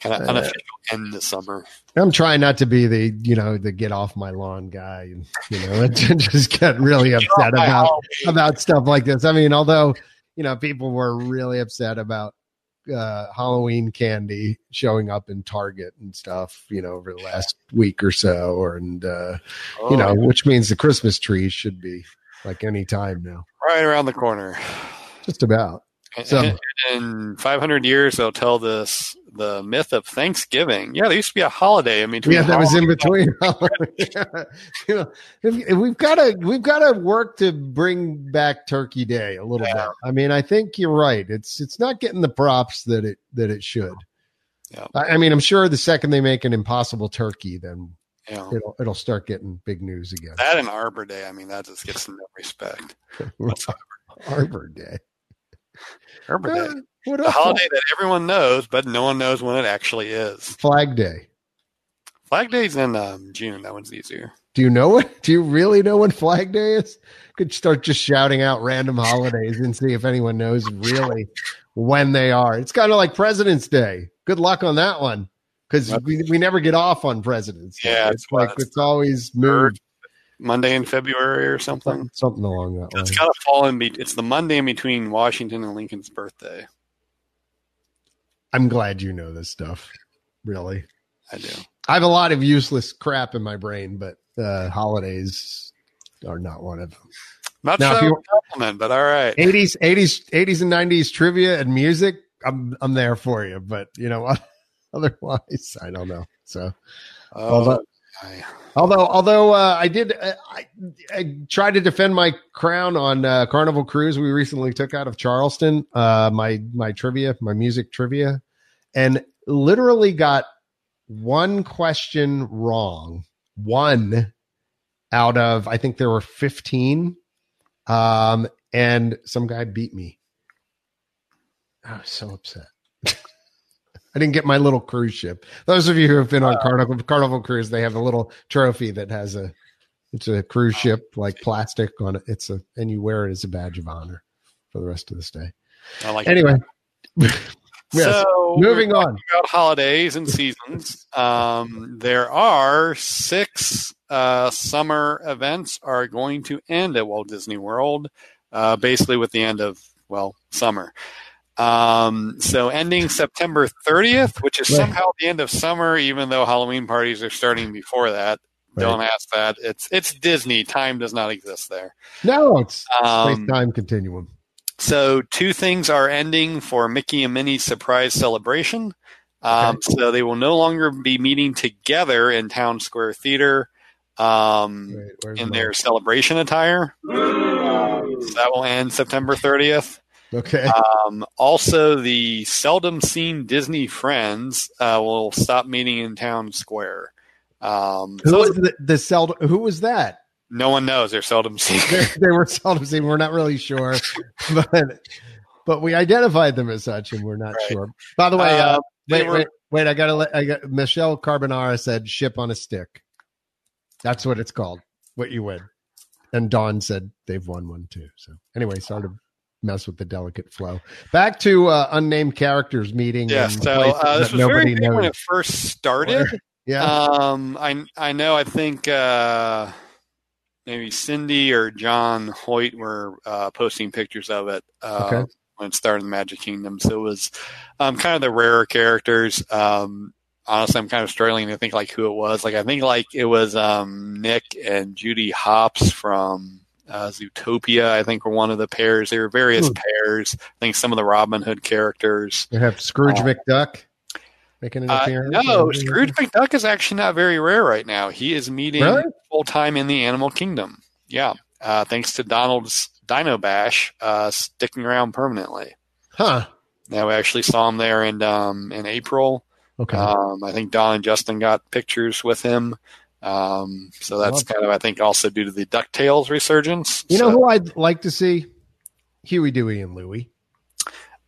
kind of Uh, unofficial end of summer. I'm trying not to be the you know the get off my lawn guy, and you know (laughs) just get really upset about about stuff like this. I mean, although you know people were really upset about uh, Halloween candy showing up in Target and stuff, you know, over the last week or so, or and uh, you know, Oh, which means the Christmas trees should be like any time now, right around the corner. just about. So- in, in 500 years, they'll tell this the myth of Thanksgiving. Yeah, there used to be a holiday in between. Yeah, that was in between. (laughs) (laughs) you know, if, if we've got to we've got to work to bring back Turkey Day a little Yeah. bit. I mean, I think you're right. It's it's not getting the props that it that it should. Yeah. I, I mean, I'm sure the second they make an impossible turkey, then know, it'll it'll start getting big news again. that and Arbor Day. I mean, that just gets no (laughs) respect. Arbor Day. Day, Uh, what the holiday that everyone knows, but no one knows when it actually is. Flag Day. Flag Day's in um, June. That one's easier. Do you know it? Do you really know when Flag Day is? Could start just shouting out random holidays and see if anyone knows really when they are. It's kind of like President's Day. Good luck on that one because we, we never get off on President's Day. Yeah, it's it's like it's always moved Monday in February or something. something along that line. It's kind of fallen. Be- it's the Monday in between Washington and Lincoln's birthday. I'm glad you know this stuff. Really, I do. I have a lot of useless crap in my brain, but uh, holidays are not one of them. Not Now, if sure you- I'm a compliment, but all right. 80s, 80s, 80s and 90s trivia and music. I'm I'm there for you, but you know, (laughs) otherwise, I don't know. So, Oh, although- I- (sighs) although although uh, I did, uh, I, I tried to defend my crown on uh, Carnival Cruise. We recently took out of Charleston. Uh, my my trivia, my music trivia, and literally got one question wrong. One out of I think there were 15. Um, and some guy beat me. I was so upset. I didn't get my little cruise ship. Those of you who have been on Carnival Carnival Cruise, they have a little trophy that has a it's a cruise ship like plastic on it. It's a and you wear it as a badge of honor for the rest of the stay. I like Anyway, (laughs) yes. So moving on. about holidays and seasons. Um, there are six uh, summer events are going to end at Walt Disney World, uh, basically with the end of well summer. Um, so ending September 30th, which is Right. somehow the end of summer, even though Halloween parties are starting before that. Right. Don't ask that. It's it's Disney. Time does not exist there. No, it's Um, time continuum. so two things are ending for Mickey and Minnie's surprise celebration. Um, So they will no longer be meeting together in Town Square Theater um, Wait, in their celebration attire. So that will end September 30th. Okay. Um, also, the seldom seen Disney friends uh, will stop meeting in Town Square. Um, who so was the, the seldom? Who was that? no one knows they're seldom seen. they, were seldom seen. We're not really sure, (laughs) but but we identified them as such, and we're not Right. sure. By the way, uh, Uh, wait, were- wait, wait! I gotta let. I got Michelle Carbonara said "ship on a stick." That's what it's called. What you win, and Don said they've won one too. So anyway, sorry to mess with the delicate flow. Back to uh, unnamed characters meeting. Yeah, so uh, this was very big when it first started. Yeah, Um, I I know. I think uh, maybe Cindy or John Hoyt were uh, posting pictures of it uh, Okay. when it started in Magic Kingdom. So it was um, kind of the rarer characters. Um, honestly, I'm kind of struggling to think like who it was. Like I think like it was um, Nick and Judy Hopps from. Uh, Zootopia, I think, were one of the pairs. There were various Hmm. pairs. I think some of the Robin Hood characters. you have Scrooge uh, McDuck making an Uh, appearance. no, Scrooge McDuck is actually not very rare right now. He is meeting Really? full time in the Animal Kingdom. Yeah, uh, thanks to Donald's Dino Bash uh, sticking around permanently. Huh? Now we actually saw him there in um, in April. Okay. Um, I think Don and Justin got pictures with him. Um, so that's kind of I think also due to the Ducktales resurgence. you know So, who I'd like to see? Huey, Dewey, and Louie.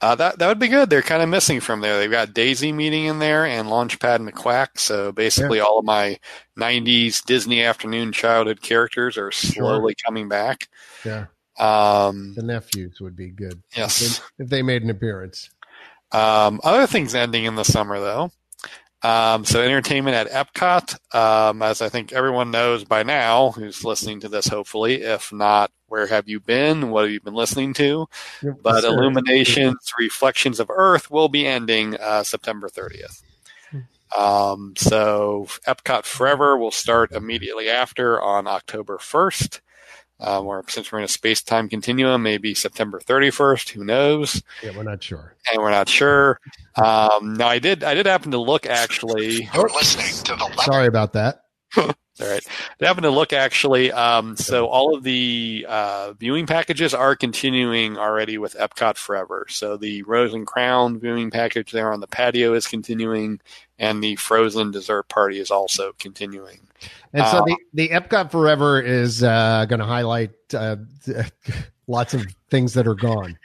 uh, that that would be good. They're kind of missing from there. They've got Daisy meeting in there and Launchpad McQuack. So basically, all of my '90s Disney afternoon childhood characters are slowly coming back. Yeah, Um, the nephews would be good. yes. if they, if they made an appearance. Um, other things ending in the summer, though. Um, so entertainment at Epcot, um, as I think everyone knows by now, who's listening to this, hopefully. If not, where have you been? What have you been listening to? But Sure. Illuminations, Reflections of Earth will be ending uh, September 30th. Um, so Epcot Forever will start immediately after on October 1st. Um, or since we're in a space time continuum, maybe September 31st. Who knows? Yeah, we're not sure. and we're not sure. Um, now, I did I did happen to look actually. You're listening to the level. Sorry about that. (laughs) All right, I happened to look actually. Um, so all of the uh, viewing packages are continuing already with Epcot Forever. So the Rose and Crown viewing package there on the patio is continuing, and the Frozen dessert party is also continuing. And so Uh, the, the Epcot Forever is uh, going to highlight uh, (laughs) lots of things that are gone.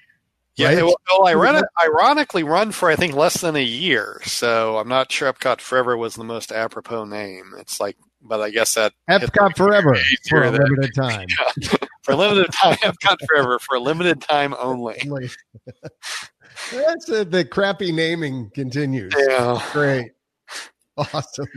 Yeah, Right? it will, well, I run it, ironically run for I think less than a year, so I'm not sure Epcot Forever was the most apropos name. It's like, but I guess that Epcot Forever (laughs) (laughs) for a limited time. for a limited time, Epcot Forever for a limited time only. (laughs) That's uh, the crappy naming continues. Yeah, Great. Awesome.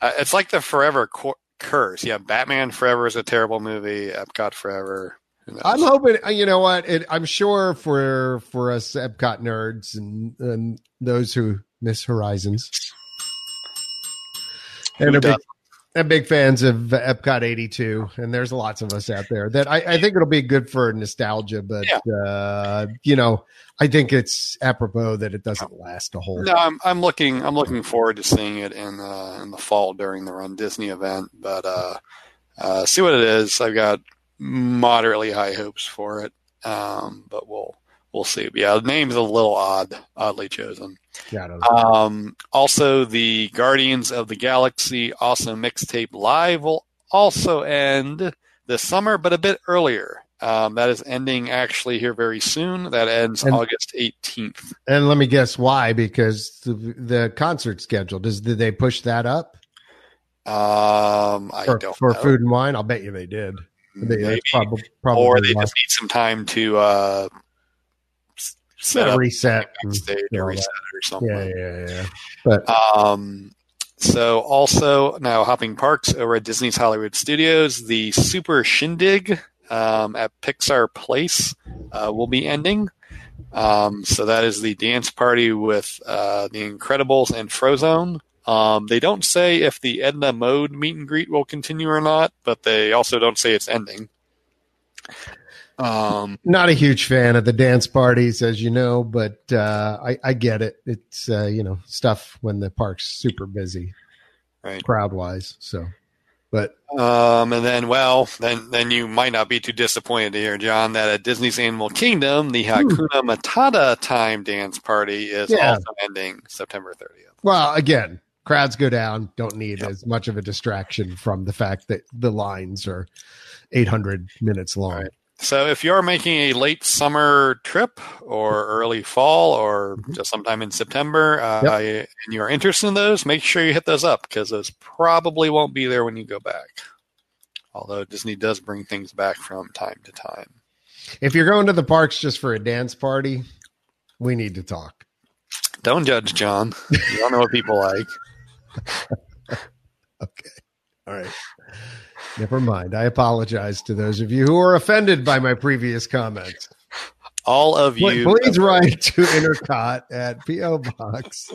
uh, it's like the Forever cor- curse. Yeah, Batman Forever is a terrible movie. Epcot Forever. I'm hoping uh, you know what it, I'm sure for for us Epcot nerds and, and those who miss Horizons Who and are big? I'm big fans of Epcot 82, and there's lots of us out there that I, I think it'll be good for nostalgia, but Yeah. uh, you know, I think it's apropos that it doesn't last a whole. No, I'm I'm looking I'm looking forward to seeing it in uh, in the fall during the Run Disney event. But uh, uh, see what it is. I've got moderately high hopes for it, um, but we'll we'll see. But yeah, the name's a little odd, oddly chosen. Yeah, I don't know. Um, also, the Guardians of the Galaxy Awesome Mixtape Live will also end this summer, but a bit earlier. Um, that is ending actually here very soon. That ends And- August 18th. and let me guess why? Because the, the concert schedule does did they push that up Um, I for, don't for know. food and wine? I'll bet you they did. Maybe, probably, probably or they why. just need some time to uh, set up reset. and backstage all or that. reset something. Yeah, yeah, yeah. But Um, so also now hopping parks over at Disney's Hollywood Studios, the Super Shindig um, at Pixar Place uh, will be ending. Um, so that is the dance party with uh, the Incredibles and Frozone. Um, they don't say if the Edna Mode meet and greet will continue or not, but they also don't say it's ending. Um, not a huge fan of the dance parties, as you know, but uh, I, I get it. It's uh, you know stuff when the park's super busy, Right. crowd wise. So, but Um, and then, well, then then you might not be too disappointed to hear, John, that at Disney's Animal Kingdom, the Hakuna Matata Time Dance Party is Yeah. also ending September 30th. well, again, crowds go down. Don't need as much of a distraction from the fact that the lines are 800 minutes long. Right. So if you're making a late summer trip or early fall or just sometime in September, uh, Yep. and you're interested in those, make sure you hit those up because those probably won't be there when you go back. Although Disney does bring things back from time to time. If you're going to the parks just for a dance party, we need to talk. Don't judge, John. You don't know what people like. (laughs) Okay. All right. Never mind. I apologize to those of you who are offended by my previous comments. All of you. Please write to Intercot at P.O. Box.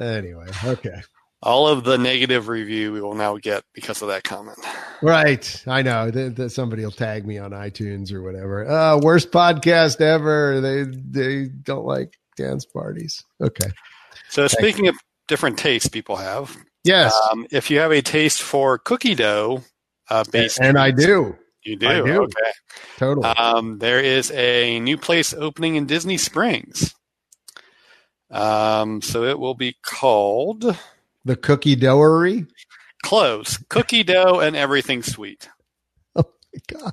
Anyway, okay. all of the negative review we will now get because of that comment. Right. I know that somebody will tag me on iTunes or whatever. Uh, worst podcast ever. They they don't like dance parties. Okay. So speaking of different tastes people have, Yes. um, if you have a taste for cookie dough uh, based, and I do. you do, I do. okay. Totally. Um, there is a new place opening in Disney Springs. Um, so it will be called the cookie Doughery. Close Cookie Dough and Everything Sweet. (laughs) Oh my god.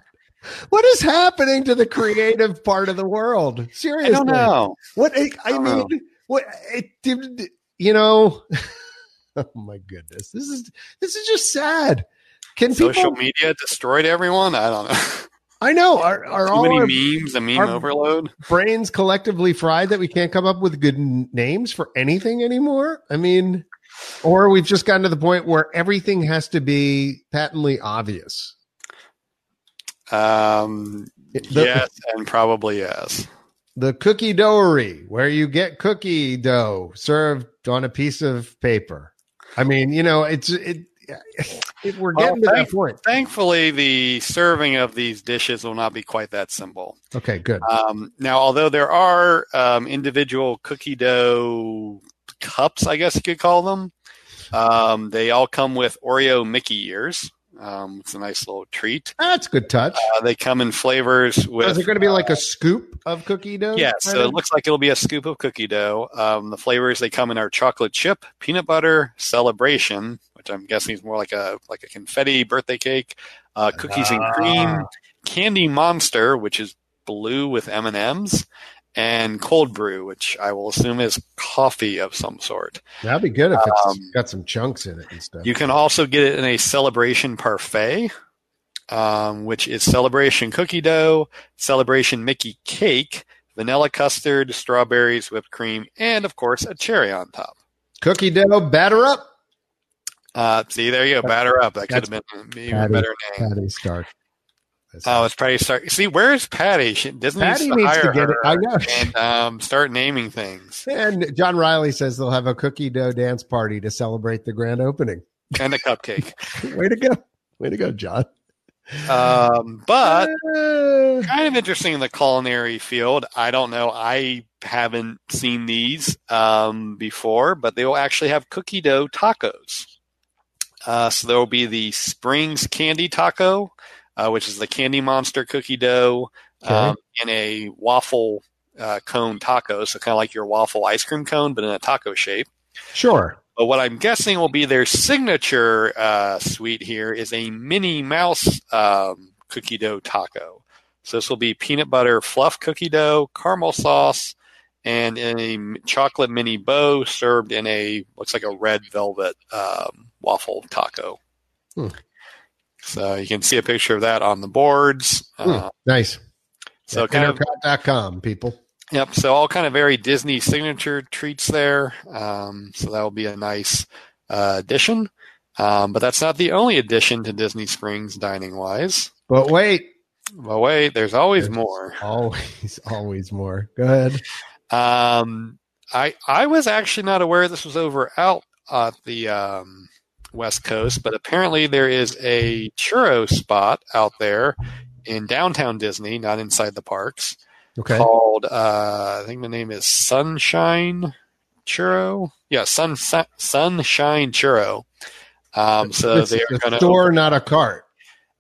What is happening to the creative part of the world? Seriously. I don't know. What I, I don't mean, know. what it did, you know? (laughs) oh my goodness, this is this is just sad. Can Social people? media destroyed everyone. I don't know. (laughs) I know. Are are Too all many our memes, a meme overload. brains collectively fried that we can't come up with good n- names for anything anymore? I mean, or we've just gotten to the point where everything has to be patently obvious. Um, The, yes, and probably yes. the cookie doughry, where you get cookie dough served on a piece of paper. I mean, you know, it's it. it we're Well, getting to that point. Thankfully, the serving of these dishes will not be quite that simple. Okay, good. Um, now, although there are um, individual cookie dough cups, I guess you could call them, um, they all come with Oreo Mickey ears. Um, it's a nice little treat. That's a good touch. Uh, they come in flavors with. is it going to be like a scoop of cookie dough? Yeah, so it looks like it'll be a scoop of cookie dough. Um, the flavors they come in are chocolate chip, peanut butter, celebration, which I'm guessing is more like a like a confetti birthday cake, uh, cookies and cream, Ah. candy monster, which is blue with M and M's, and cold brew, which I will assume is coffee of some sort. That'd be good if it's Um, got some chunks in it and stuff. You can also get it in a celebration parfait, um, which is celebration cookie dough, celebration Mickey cake, vanilla custard, strawberries, whipped cream, and of course a cherry on top. cookie dough batter up. Uh, see, there you go, batter up. That could have been even better name. Patty Stark. That's Oh, it's Patty Stark. See, where's Patty? She, Disney Patty needs to needs to get it. I know. and um, start naming things. And John Riley says they'll have a cookie dough dance party to celebrate the grand opening. and a cupcake. (laughs) Way to go. Way to go, John. Um, but Uh, kind of interesting in the culinary field. I don't know. I haven't seen these um, before, but they will actually have cookie dough tacos. Uh, so there will be the Springs Candy Taco, uh, which is the Candy Monster cookie dough um, in a waffle uh, cone taco. So kind of like your waffle ice cream cone, but in a taco shape. sure. But what I'm guessing will be their signature uh, sweet here is a Minnie Mouse um, cookie dough taco. So this will be peanut butter fluff cookie dough, caramel sauce, and a chocolate mini bow served in a looks like a red velvet um, waffle taco. Hmm. So you can see a picture of that on the boards. Uh, Hmm, nice. so kind of Intercot.com, people. Yep. So all kind of very Disney signature treats there. Um, so that will be a nice uh, addition. Um, but that's not the only addition to Disney Springs dining wise. But wait, But wait, there's always There's- more. always, (laughs) always more. Go ahead. Um, I I was actually not aware this was over out at the um, West Coast, but apparently there is a churro spot out there in downtown Disney, not inside the parks. Okay. called uh, I think the name is Sunshine Churro. Yeah, Sun, Sun Sunshine Churro. Um, so it's they are going to. store, not a cart.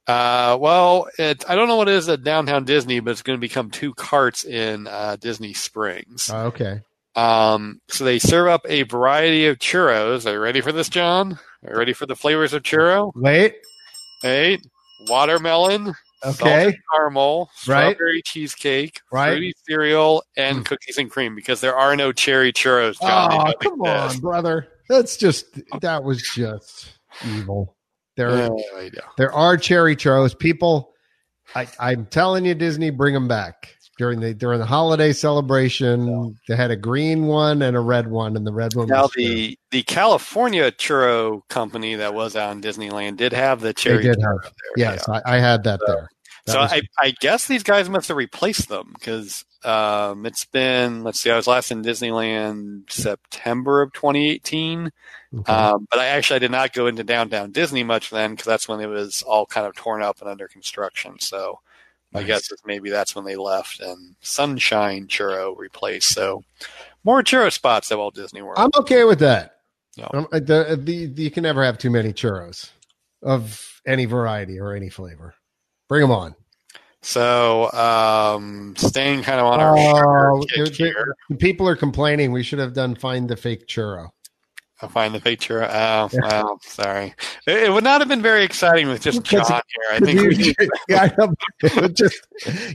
Uh, well, it, I don't know what it is at downtown Disney, but it's going to become two carts in uh, Disney Springs. Oh, okay. Um, so they serve up a variety of churros. Are you ready for this, John? Are ready for the flavors of churro? Wait. Hey, watermelon, Okay. caramel, Right. strawberry cheesecake, Right. fruity cereal, and Mm. cookies and cream because there are no cherry churros. John. Oh, come on, exist. brother. That's just that was just evil. There, Yeah, there you go. there are cherry churros. People, I, I'm telling you, Disney, bring them back during the during the holiday celebration. They had a green one and a red one, and the red one. Now was the the California churro company that was out in Disneyland did have the they cherry. did have. there. Yes, yeah. I, I had that So- there. That So was- I, I guess these guys must have replaced them because um, it's been let's see, I was last in Disneyland September of 2018. okay. Um, but I actually I did not go into downtown Disney much then because that's when it was all kind of torn up and under construction. So my Nice. guess is maybe that's when they left and Sunshine Churro replaced. So more churro spots at Walt Disney World. I'm okay with that. No. Um, the, the, the, you can never have too many churros of any variety or any flavor. Bring them on. so um, staying kind of on our sugar kick the- here. the people are complaining. We should have done find the fake churro. I'll find the picture. Oh, well, sorry. It, it would not have been very exciting with just John here. I think we (laughs) yeah, I just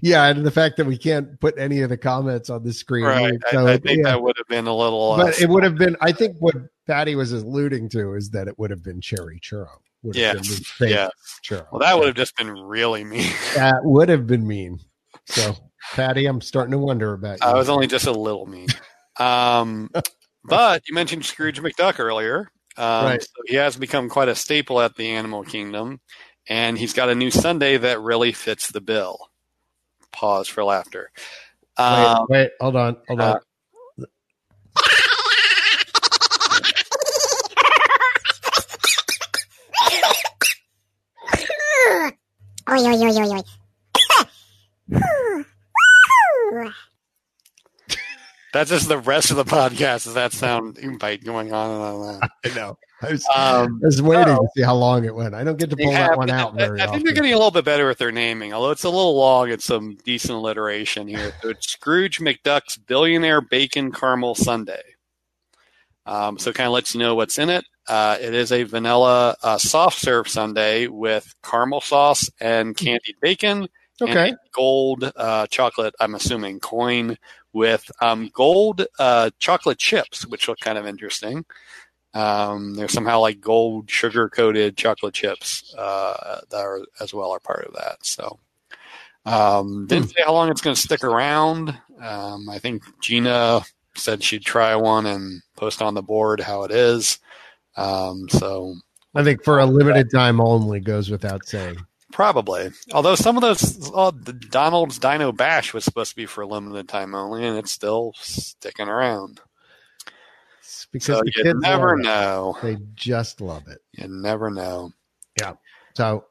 yeah, and the fact that we can't put any of the comments on the screen. right. So, I, I think yeah. that would have been a little. Uh, but it would have been. I think what Patty was alluding to is that it would have been cherry churro. Would have been yeah. churro. well, that would have just been really mean. (laughs) that would have been mean. So, Patty, I'm starting to wonder about you. I was only just a little mean. Um, (laughs) but you mentioned Scrooge McDuck earlier. Um, Right. So he has become quite a staple at the Animal Kingdom, and he's got a new sundae that really fits the bill. Pause for laughter. wait, Um, wait, hold on, hold on. uh, Oi, oi, oi, oi, oi. That's just the rest of the (laughs) podcast. Is that sound bite going on and on? And on. I know. I was, Um, I was waiting no. to see how long it went. I don't get to pull that one out I, I think often. they're getting a little bit better with their naming, although it's a little long. It's some decent alliteration here. So it's Scrooge McDuck's Billionaire Bacon Caramel Sundae. Um, so it kind of lets you know what's in it. Uh, it is a vanilla uh, soft serve sundae with caramel sauce and candied bacon and okay. gold uh, chocolate, I'm assuming, coin with um, gold uh, chocolate chips, which look kind of interesting. Um, they're somehow like gold sugar coated chocolate chips uh, that are as well are part of that. So um, didn't say how long it's going to stick around. Um, I think Gina said she'd try one and post on the board how it is. Um, so I think for a limited time only goes without saying. Probably. Although some of those, oh, the Donald's Dino Bash was supposed to be for a limited time only, and it's still sticking around. It's because So you never know. They just love it. You never know. Yeah. So,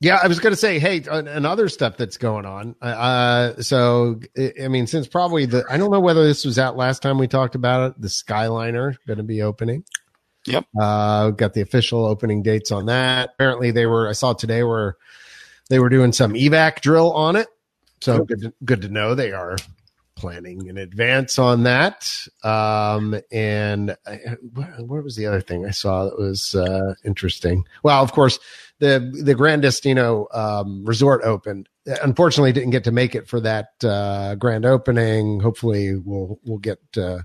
yeah, I was going to say, hey, another stuff that's going on. Uh, so, I I mean, since probably the, I don't know whether this was out last time we talked about it. The Skyliner going to be opening. Yep. Uh, got the official opening dates on that. Apparently, they were. I saw today where they were doing some evac drill on it. So good, to, good to know they are planning in advance on that. Um, and I, what, what was the other thing I saw that was uh, interesting? Well, of course, the the Gran Destino um, Resort opened. Unfortunately, didn't get to make it for that uh, grand opening. Hopefully, we'll we'll get uh,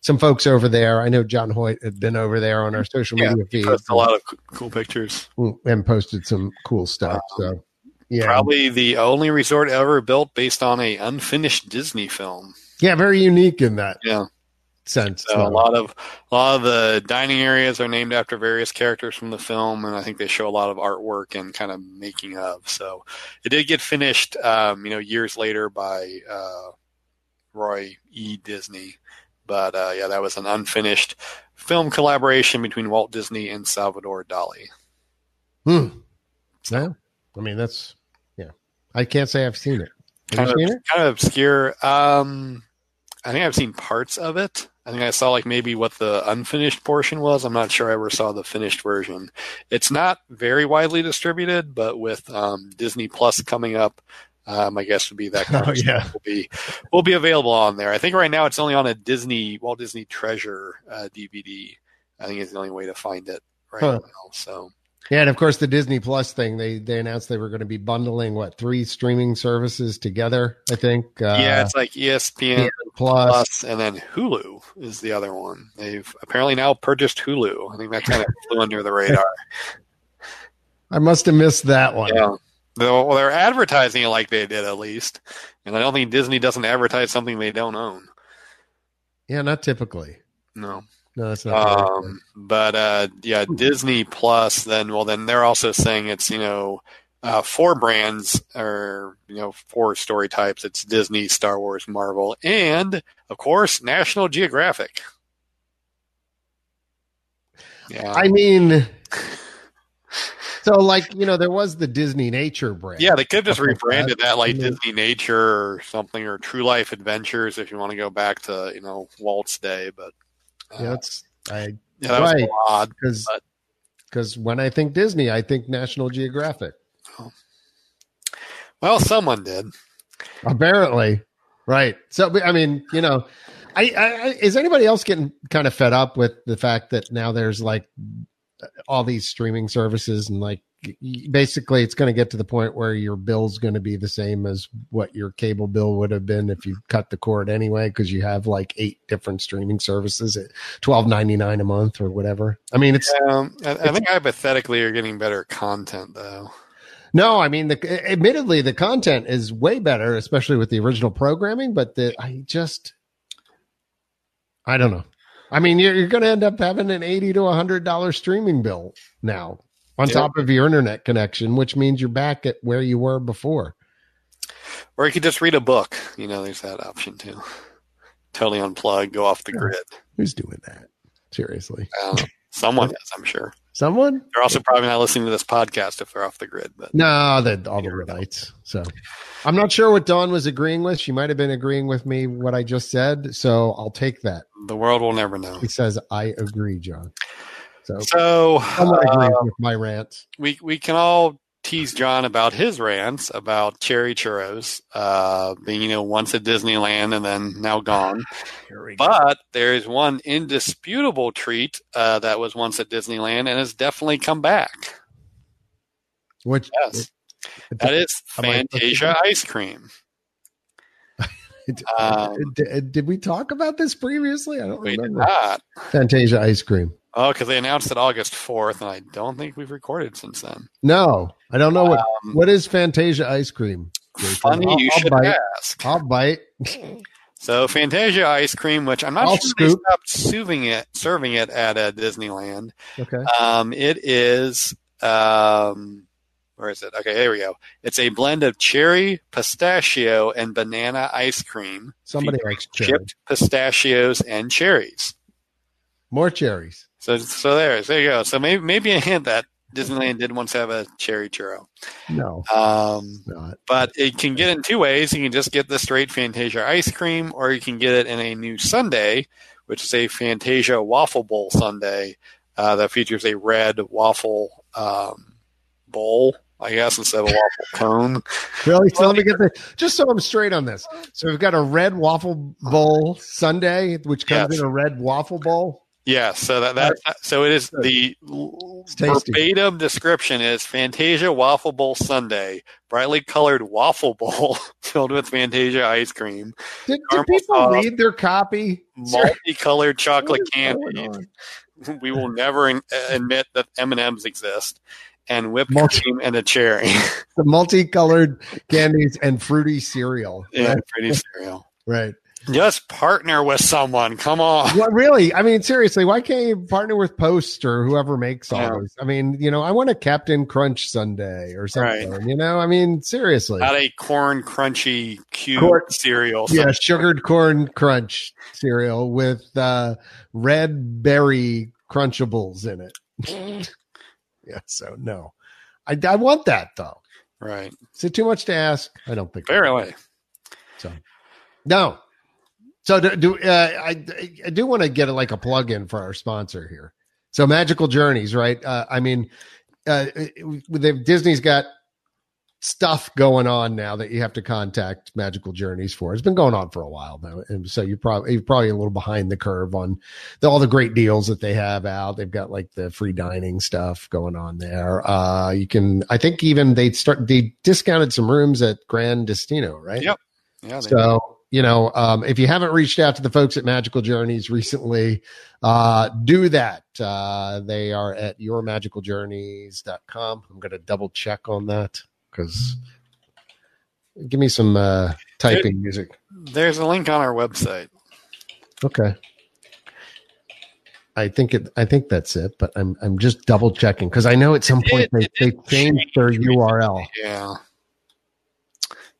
some folks over there. I know John Hoyt had been over there on our social Yeah, media feed a lot of cool pictures. and posted some cool stuff. So, yeah, Probably the only resort ever built based on a unfinished Disney film. yeah, very unique in that Yeah. Sense. So a lot of a lot of the dining areas are named after various characters from the film, and I think they show a lot of artwork and kind of making of. So it did get finished, um, you know, years later by uh, Roy E. Disney. But uh, yeah, that was an unfinished film collaboration between Walt Disney and Salvador Dali. Hmm. Yeah. I mean, that's yeah. I can't say I've seen it. Have Kind of, seen it? kind of obscure. Um, I think I've seen parts of it. I think I saw like maybe what the unfinished portion was. I'm not sure I ever saw the finished version. It's not very widely distributed, but with um, Disney Plus coming up, um, I guess would be that (laughs) kind Oh, of yeah. will be will be available on there. I think right now it's only on a Disney Walt Disney Treasure uh, DVD. I think it's the only way to find it right Huh. now. So Yeah, and of course the Disney Plus thing. They they announced they were going to be bundling what three streaming services together. I think. Uh, yeah, it's like ESPN Plus. Plus, and then Hulu is the other one. They've apparently now purchased Hulu. I think that kind of (laughs) flew under the radar. I must have missed that one. Yeah. Well, they're advertising it like they did at least, and I don't think Disney doesn't advertise something they don't own. Yeah, not typically. No. No, that's not. Um, but uh, yeah, Disney Plus. Then, well, then they're also saying it's you know uh, four brands or you know four story types. It's Disney, Star Wars, Marvel, and of course National Geographic. Yeah, I mean, so like you know, there was the Disney Nature brand. yeah, they could have just rebranded that like Disney Nature or something, or True Life Adventures if you want to go back to you know Walt's day. But uh, yeah, that's I yeah, that right. little odd. because because when I think Disney, I think National Geographic. Well, someone did. Apparently, right. So I mean, you know, I, I, is anybody else getting kind of fed up with the fact that now there's like all these streaming services and like basically it's going to get to the point where your bill's going to be the same as what your cable bill would have been if you cut the cord anyway because you have like eight different streaming services at twelve ninety nine a month or whatever. I mean, it's Um, I, I think hypothetically you're getting better content though. No, I mean, the, admittedly, the content is way better, especially with the original programming. But the I just, I don't know. I mean, you're, you're going to end up having an eighty to a hundred dollar streaming bill now on top of your internet connection, which means you're back at where you were before. Or you could just read a book. You know, there's that option too. Totally unplug, go off the Yeah. grid. Who's doing that? Seriously, Um, someone is, I'm sure. someone? They're also probably not listening to this podcast if they're off the grid. But No, the all the Reddites. So I'm not sure what Dawn was agreeing with. She might have been agreeing with me what I just said. So I'll take that. the world will never know. He says, I agree, John. So So someone uh, with my rants. we we can all tease John about his rants about cherry churros uh, being you know once at Disneyland and then now gone. But there is one indisputable treat uh, that was once at Disneyland and has definitely come back. Which Yes, that is Am I Fantasia ice cream. (laughs) Um, did, did we talk about this previously? I don't We did not. Fantasia ice cream. Oh, because they announced it August 4th, and I don't think we've recorded since then. No, I don't know what Um, what is Fantasia ice cream. Jason? funny I'll- you I'll should bite. ask. I'll bite. So Fantasia ice cream, which I'm not I'll sure they stopped serving it, serving it at uh, Disneyland. Okay. Um, it is, um, where is it? Okay, here we go. It's a blend of cherry, pistachio, and banana ice cream. Somebody likes cherry. chipped pistachios and cherries. More cherries. So so there, there you go. So maybe maybe a hint that Disneyland did once have a cherry churro. No, Um, not. but it can get in two ways. You can just get the straight Fantasia ice cream, or you can get it in a new sundae, which is a Fantasia waffle bowl sundae uh, that features a red waffle um, bowl, I guess, instead of a waffle (laughs) cone. Really? So let me get the just so I'm straight on this. So we've got a red waffle bowl sundae, which comes Yes. in a red waffle bowl. Yeah, so that, that uh, so it is the verbatim description is Fantasia waffle bowl sundae, brightly colored waffle bowl (laughs) filled with Fantasia ice cream, Did, did people sauce. read their copy? multicolored chocolate candy. (laughs) we will never in, uh, admit that M and M's exist, and whipped Multi- cream and a cherry. The multicolored candies and fruity cereal. (laughs) yeah, Right. pretty cereal. right. Just partner with someone. Come on. Well, really? I mean, seriously, why can't you partner with Post or whoever makes all Yeah. those? I mean, you know, I want a Captain Crunch sundae or something. Right. You know, I mean, seriously. Not a corn crunchy cube Corn- cereal. yeah, sugared corn crunch cereal with uh, red berry crunchables in it. (laughs) yeah, so no, I, I want that though. Right. Is it too much to ask? I don't think. Barely. So no. So do, do uh, I? I do want to get like a plug in for our sponsor here. So Magical Journeys, right? Uh, I mean, uh, they've- Disney's got stuff going on now that you have to contact Magical Journeys for. It's been going on for a while though, and so you probably you're probably a little behind the curve on the, all the great deals that they have out. They've got like the free dining stuff going on there. Uh, you can, I think, even they start they discounted some rooms at Gran Destino, right? Yep. Yeah. they- So, you know, um, if you haven't reached out to the folks at Magical Journeys recently, uh, do that. Uh, they are at yourmagicaljourneys.com. I'm going to double check on that because give me some uh, typing music. There's a link on our website. Okay. I think it. I think that's it, but I'm I'm just double checking because I know at some point they, they changed their URL. Yeah.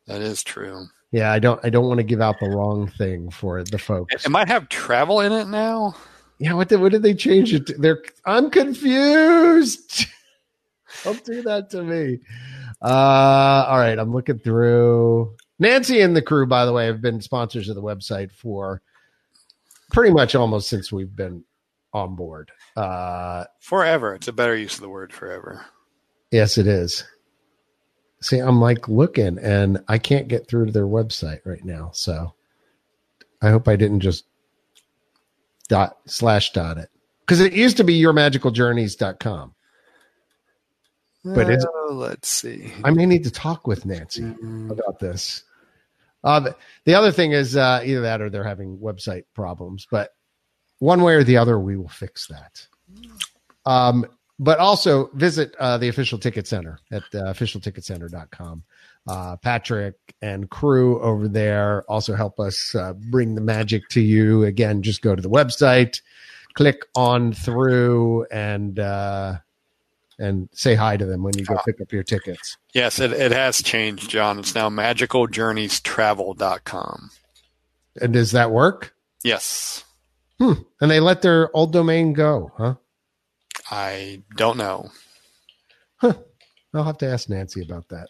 That is true. Yeah, I don't I don't want to give out the wrong thing for the folks. It might have travel in it now. Yeah, what did what did they change it to? They're I'm confused. (laughs) Don't do that to me. Uh all right, I'm looking through. Nancy and the crew, by the way, have been sponsors of the website for pretty much almost since we've been on board. Uh Forever. It's a better use of the word forever. yes, it is. See, I'm like looking and I can't get through to their website right now. So I hope I didn't just dot slash dot it. Because it used to be yourmagicaljourneys.com. But it's- Uh, let's see. I may need to talk with Nancy Mm, about this. Uh, the- the other thing is uh, either that or they're having website problems, but one way or the other, we will fix that. Um, but also visit uh, the official ticket center at uh, officialticketcenter.com. Uh, Patrick and crew over there also help us uh, bring the magic to you. Again, just go to the website, click on through, and uh, and say hi to them when you go pick up your tickets. Yes, it, it has changed, John. It's now magicaljourneystravel.com. And does that work? Yes. Hmm. And they let their old domain go, huh? I don't know. I'll have to ask Nancy about that.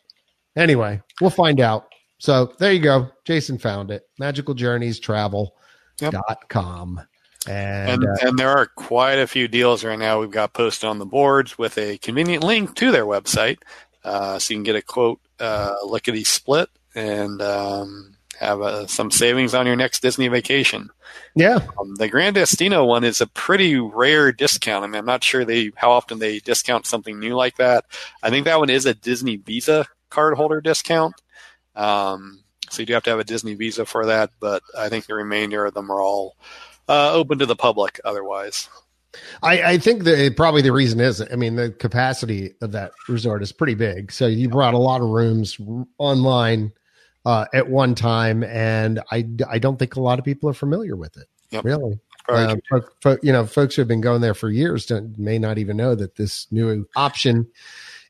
Anyway, we'll find out. So there you go. Jason found it. Magicaljourneystravel.com. And, And, uh, and there are quite a few deals right now we've got posted on the boards with a convenient link to their website. Uh, so you can get a quote, uh, lickety split and um, have uh, some savings on your next Disney vacation. yeah, Um, the Gran Destino one is a pretty rare discount. I mean, I'm not sure they how often they discount something new like that. I think that one is a Disney Visa card holder discount. Um, so you do have to have a Disney Visa for that, but I think the remainder of them are all uh, open to the public otherwise. I, I think that probably the reason is, I mean, the capacity of that resort is pretty big. So you brought a lot of rooms online uh, at one time, and I, I don't think a lot of people are familiar with it. Yep. Really. Fo- you know, folks who have been going there for years don't, may not even know that this new option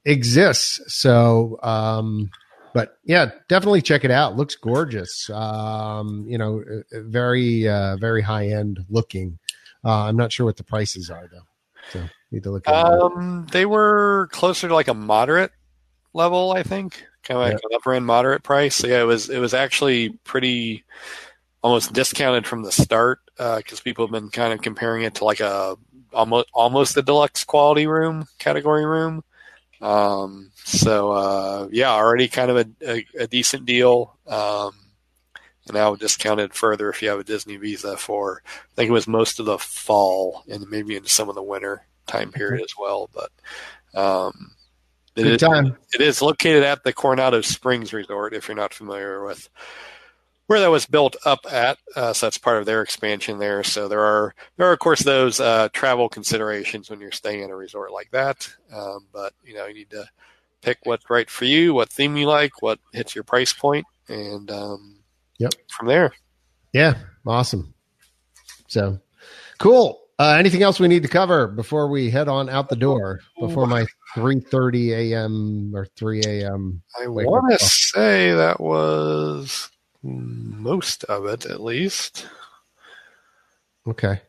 exists. So, um, but yeah, definitely check it out. Looks gorgeous. Um, you know, uh, uh, very, uh, very high end looking. Uh, I'm not sure what the prices are though, so need to look. At Um, they were closer to like a moderate level, I think, kind of like an upper end moderate price. So yeah, it was it was actually pretty almost discounted from the start because people have been kind of comparing it to like a almost almost a deluxe quality room category room. Um, so uh, yeah, already kind of a, a, a decent deal. Um, and now discounted further if you have a Disney Visa for I think it was most of the fall and maybe into some of the winter time period as well. But um, Good is, time. it is located at the Coronado Springs Resort. If you're not familiar with where that was built up at, uh, so that's part of their expansion there. So there are there are of course those uh, travel considerations when you're staying at a resort like that. Um, but you know you need to pick what's right for you, what theme you like, what hits your price point, and um, Yep. from there. Yeah, awesome. So cool. Uh, anything else we need to cover before we head on out the door? Before my three thirty a.m. or three a.m. I want to say that was most of it, at least. Okay.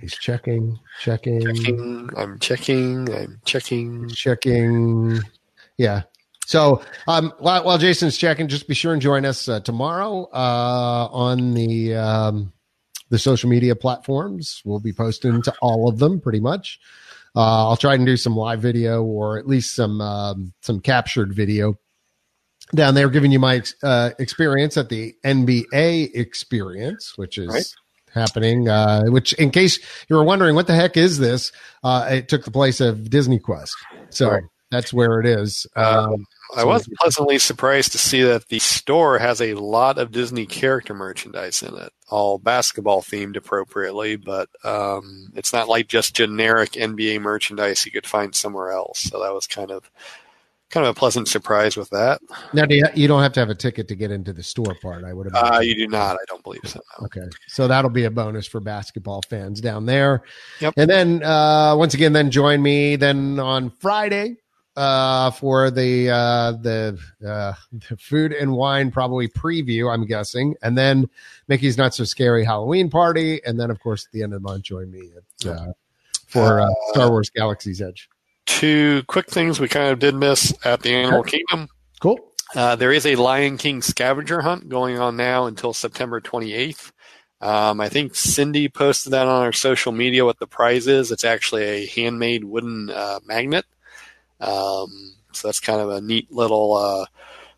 He's checking, checking, checking. I'm checking. I'm checking. Checking. Yeah. So um, while, while Jason's checking, just be sure and join us uh, tomorrow uh, on the um, the social media platforms. We'll be posting to all of them pretty much. Uh, I'll try and do some live video or at least some um, some captured video down there, giving you my ex- uh, experience at the NBA experience, which is Right. happening. Uh, which, in case you were wondering, what the heck is this? Uh, it took the place of Disney Quest, so Right. That's where it is. Um, Um, I was pleasantly surprised to see that the store has a lot of Disney character merchandise in it, all basketball themed appropriately, but um, it's not like just generic NBA merchandise you could find somewhere else. So that was kind of kind of a pleasant surprise with that. now, do you, you don't have to have a ticket to get into the store part. I would have. Uh, you do not, I don't believe so. no. Okay. So that'll be a bonus for basketball fans down there. Yep. And then uh once again then join me then on Friday uh for the uh the uh the food and wine probably preview I'm guessing and then Mickey's not so scary Halloween party and then of course at the end of the month join me at, uh, for uh, Star Wars Galaxy's Edge. Two quick things we kind of did miss at the Animal Kingdom. Cool. Uh, there is a Lion King scavenger hunt going on now until September 28th. Um, I think Cindy posted that on our social media what the prize is. It's actually a handmade wooden uh, magnet. Um, so that's kind of a neat little uh,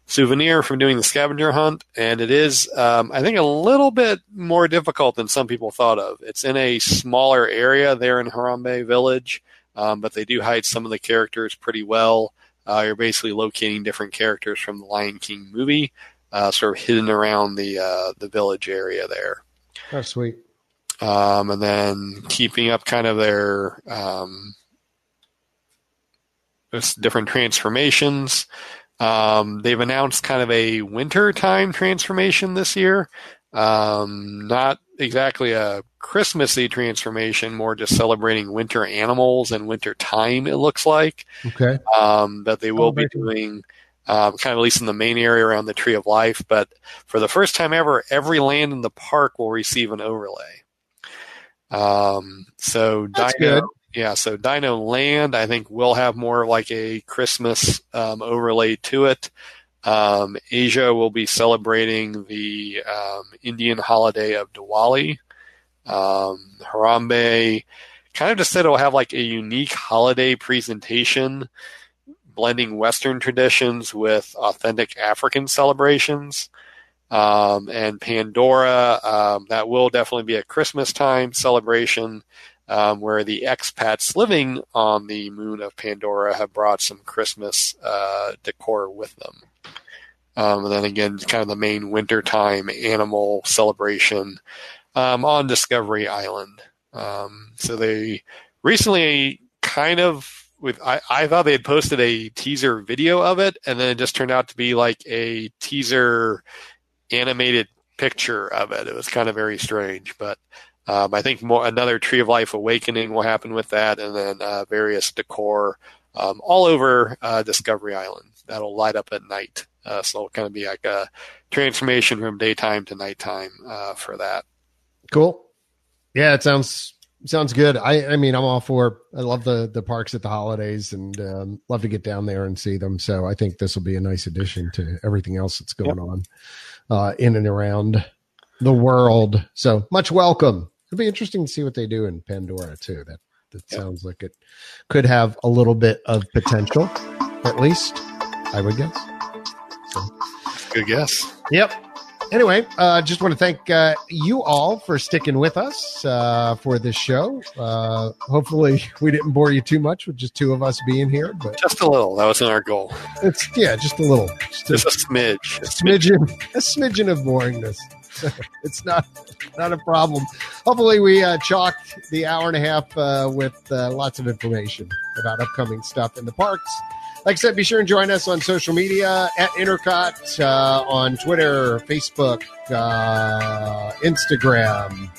souvenir from doing the scavenger hunt. And it is, um, I think, a little bit more difficult than some people thought of. It's in a smaller area there in Harambe Village, um, but they do hide some of the characters pretty well. Uh, you're basically locating different characters from the Lion King movie, uh, sort of hidden around the uh, the village area there, Oh sweet. um, and then keeping up kind of their um, different transformations. Um, they've announced kind of a winter time transformation this year. Um, not exactly a Christmassy transformation, more just celebrating winter animals and winter time. It looks like Okay. um, that they will Oh, be doing, um, kind of at least in the main area around the Tree of Life. But for the first time ever, every land in the park will receive an overlay. Um, so That's Dino, good. Yeah, so Dino Land, I think will have more like a Christmas um, overlay to it. Um, Asia will be celebrating the um, Indian holiday of Diwali. Um, Harambe kind of just said it'll have like a unique holiday presentation, blending Western traditions with authentic African celebrations. Um, and Pandora, um, that will definitely be a Christmas time celebration um, where the expats living on the moon of Pandora have brought some Christmas uh, decor with them. Um, and then again, kind of the main wintertime animal celebration um, on Discovery Island. Um, so they recently kind of with I, I thought they had posted a teaser video of it, and then it just turned out to be like a teaser animated picture of it. It was kind of very strange, but um, I think more another Tree of Life awakening will happen with that, and then uh, various decor um, all over uh, Discovery Island that'll light up at night Uh, so it'll kind of be like a transformation from daytime to nighttime uh, for that. Cool. Yeah, it sounds sounds good. I I mean, I'm all for. I love the the parks at the holidays and um, love to get down there and see them. So I think this will be a nice addition to everything else that's going yep. on uh, in and around the world. So much welcome. It'll be interesting to see what they do in Pandora too. That that yep. sounds like it could have a little bit of potential, at least. I would guess. So. Good guess. Yep anyway, uh, just want to thank uh, you all for sticking with us uh, for this show. Uh, hopefully, we didn't bore you too much with just two of us being here, but just a little. That wasn't our goal. It's yeah, just a little, just, just a, a, smidge, a smidgen, a smidgen of boringness. (laughs) it's not not a problem. Hopefully, we uh, chalked the hour and a half uh, with lots of information about upcoming stuff in the parks like I said, be sure and join us on social media at Intercot uh, on Twitter, Facebook, uh, Instagram,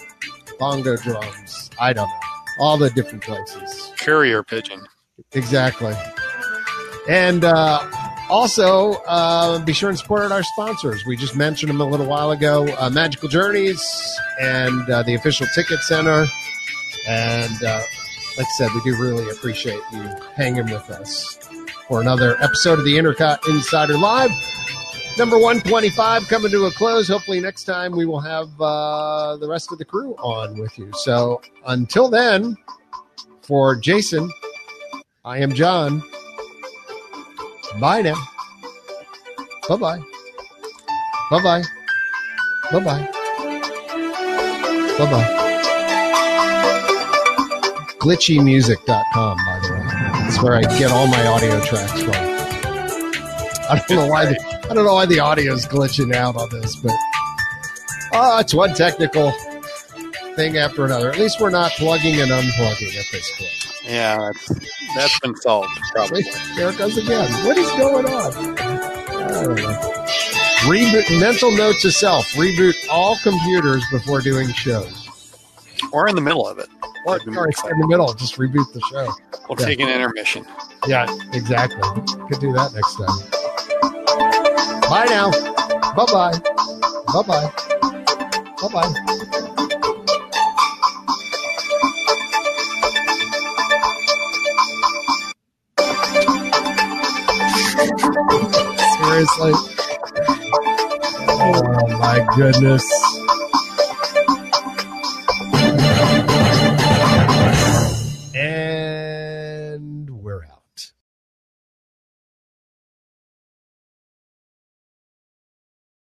bongo drums. I don't know. All the different places. Courier pigeon. Exactly. And uh, also, uh, be sure and support our sponsors. We just mentioned them a little while ago uh, Magical Journeys and uh, the official ticket center. And uh, like I said, we do really appreciate you hanging with us for another episode of the Intercot Insider Live. Number 125 coming to a close. Hopefully, next time we will have uh, the rest of the crew on with you. So until then, for Jason, I am John. Bye now. Bye bye. Bye bye. Bye bye. Bye bye. Glitchymusic.com, by the way. That's where I get all my audio tracks from. I don't know why the, I don't know why the audio is glitching out on this, but oh, it's one technical thing after another. At least we're not plugging and unplugging at this point. Yeah, that's, that's been solved. Probably. there it goes again. What is going on? Know. Reboot. Mental note to self: reboot all computers before doing shows, or in the middle of it. Or, or in the middle, just reboot the show. We'll yeah. take an intermission. Yeah, exactly. Could do that next time. Bye now. Bye bye. Bye bye. Bye bye. Seriously. Oh my goodness.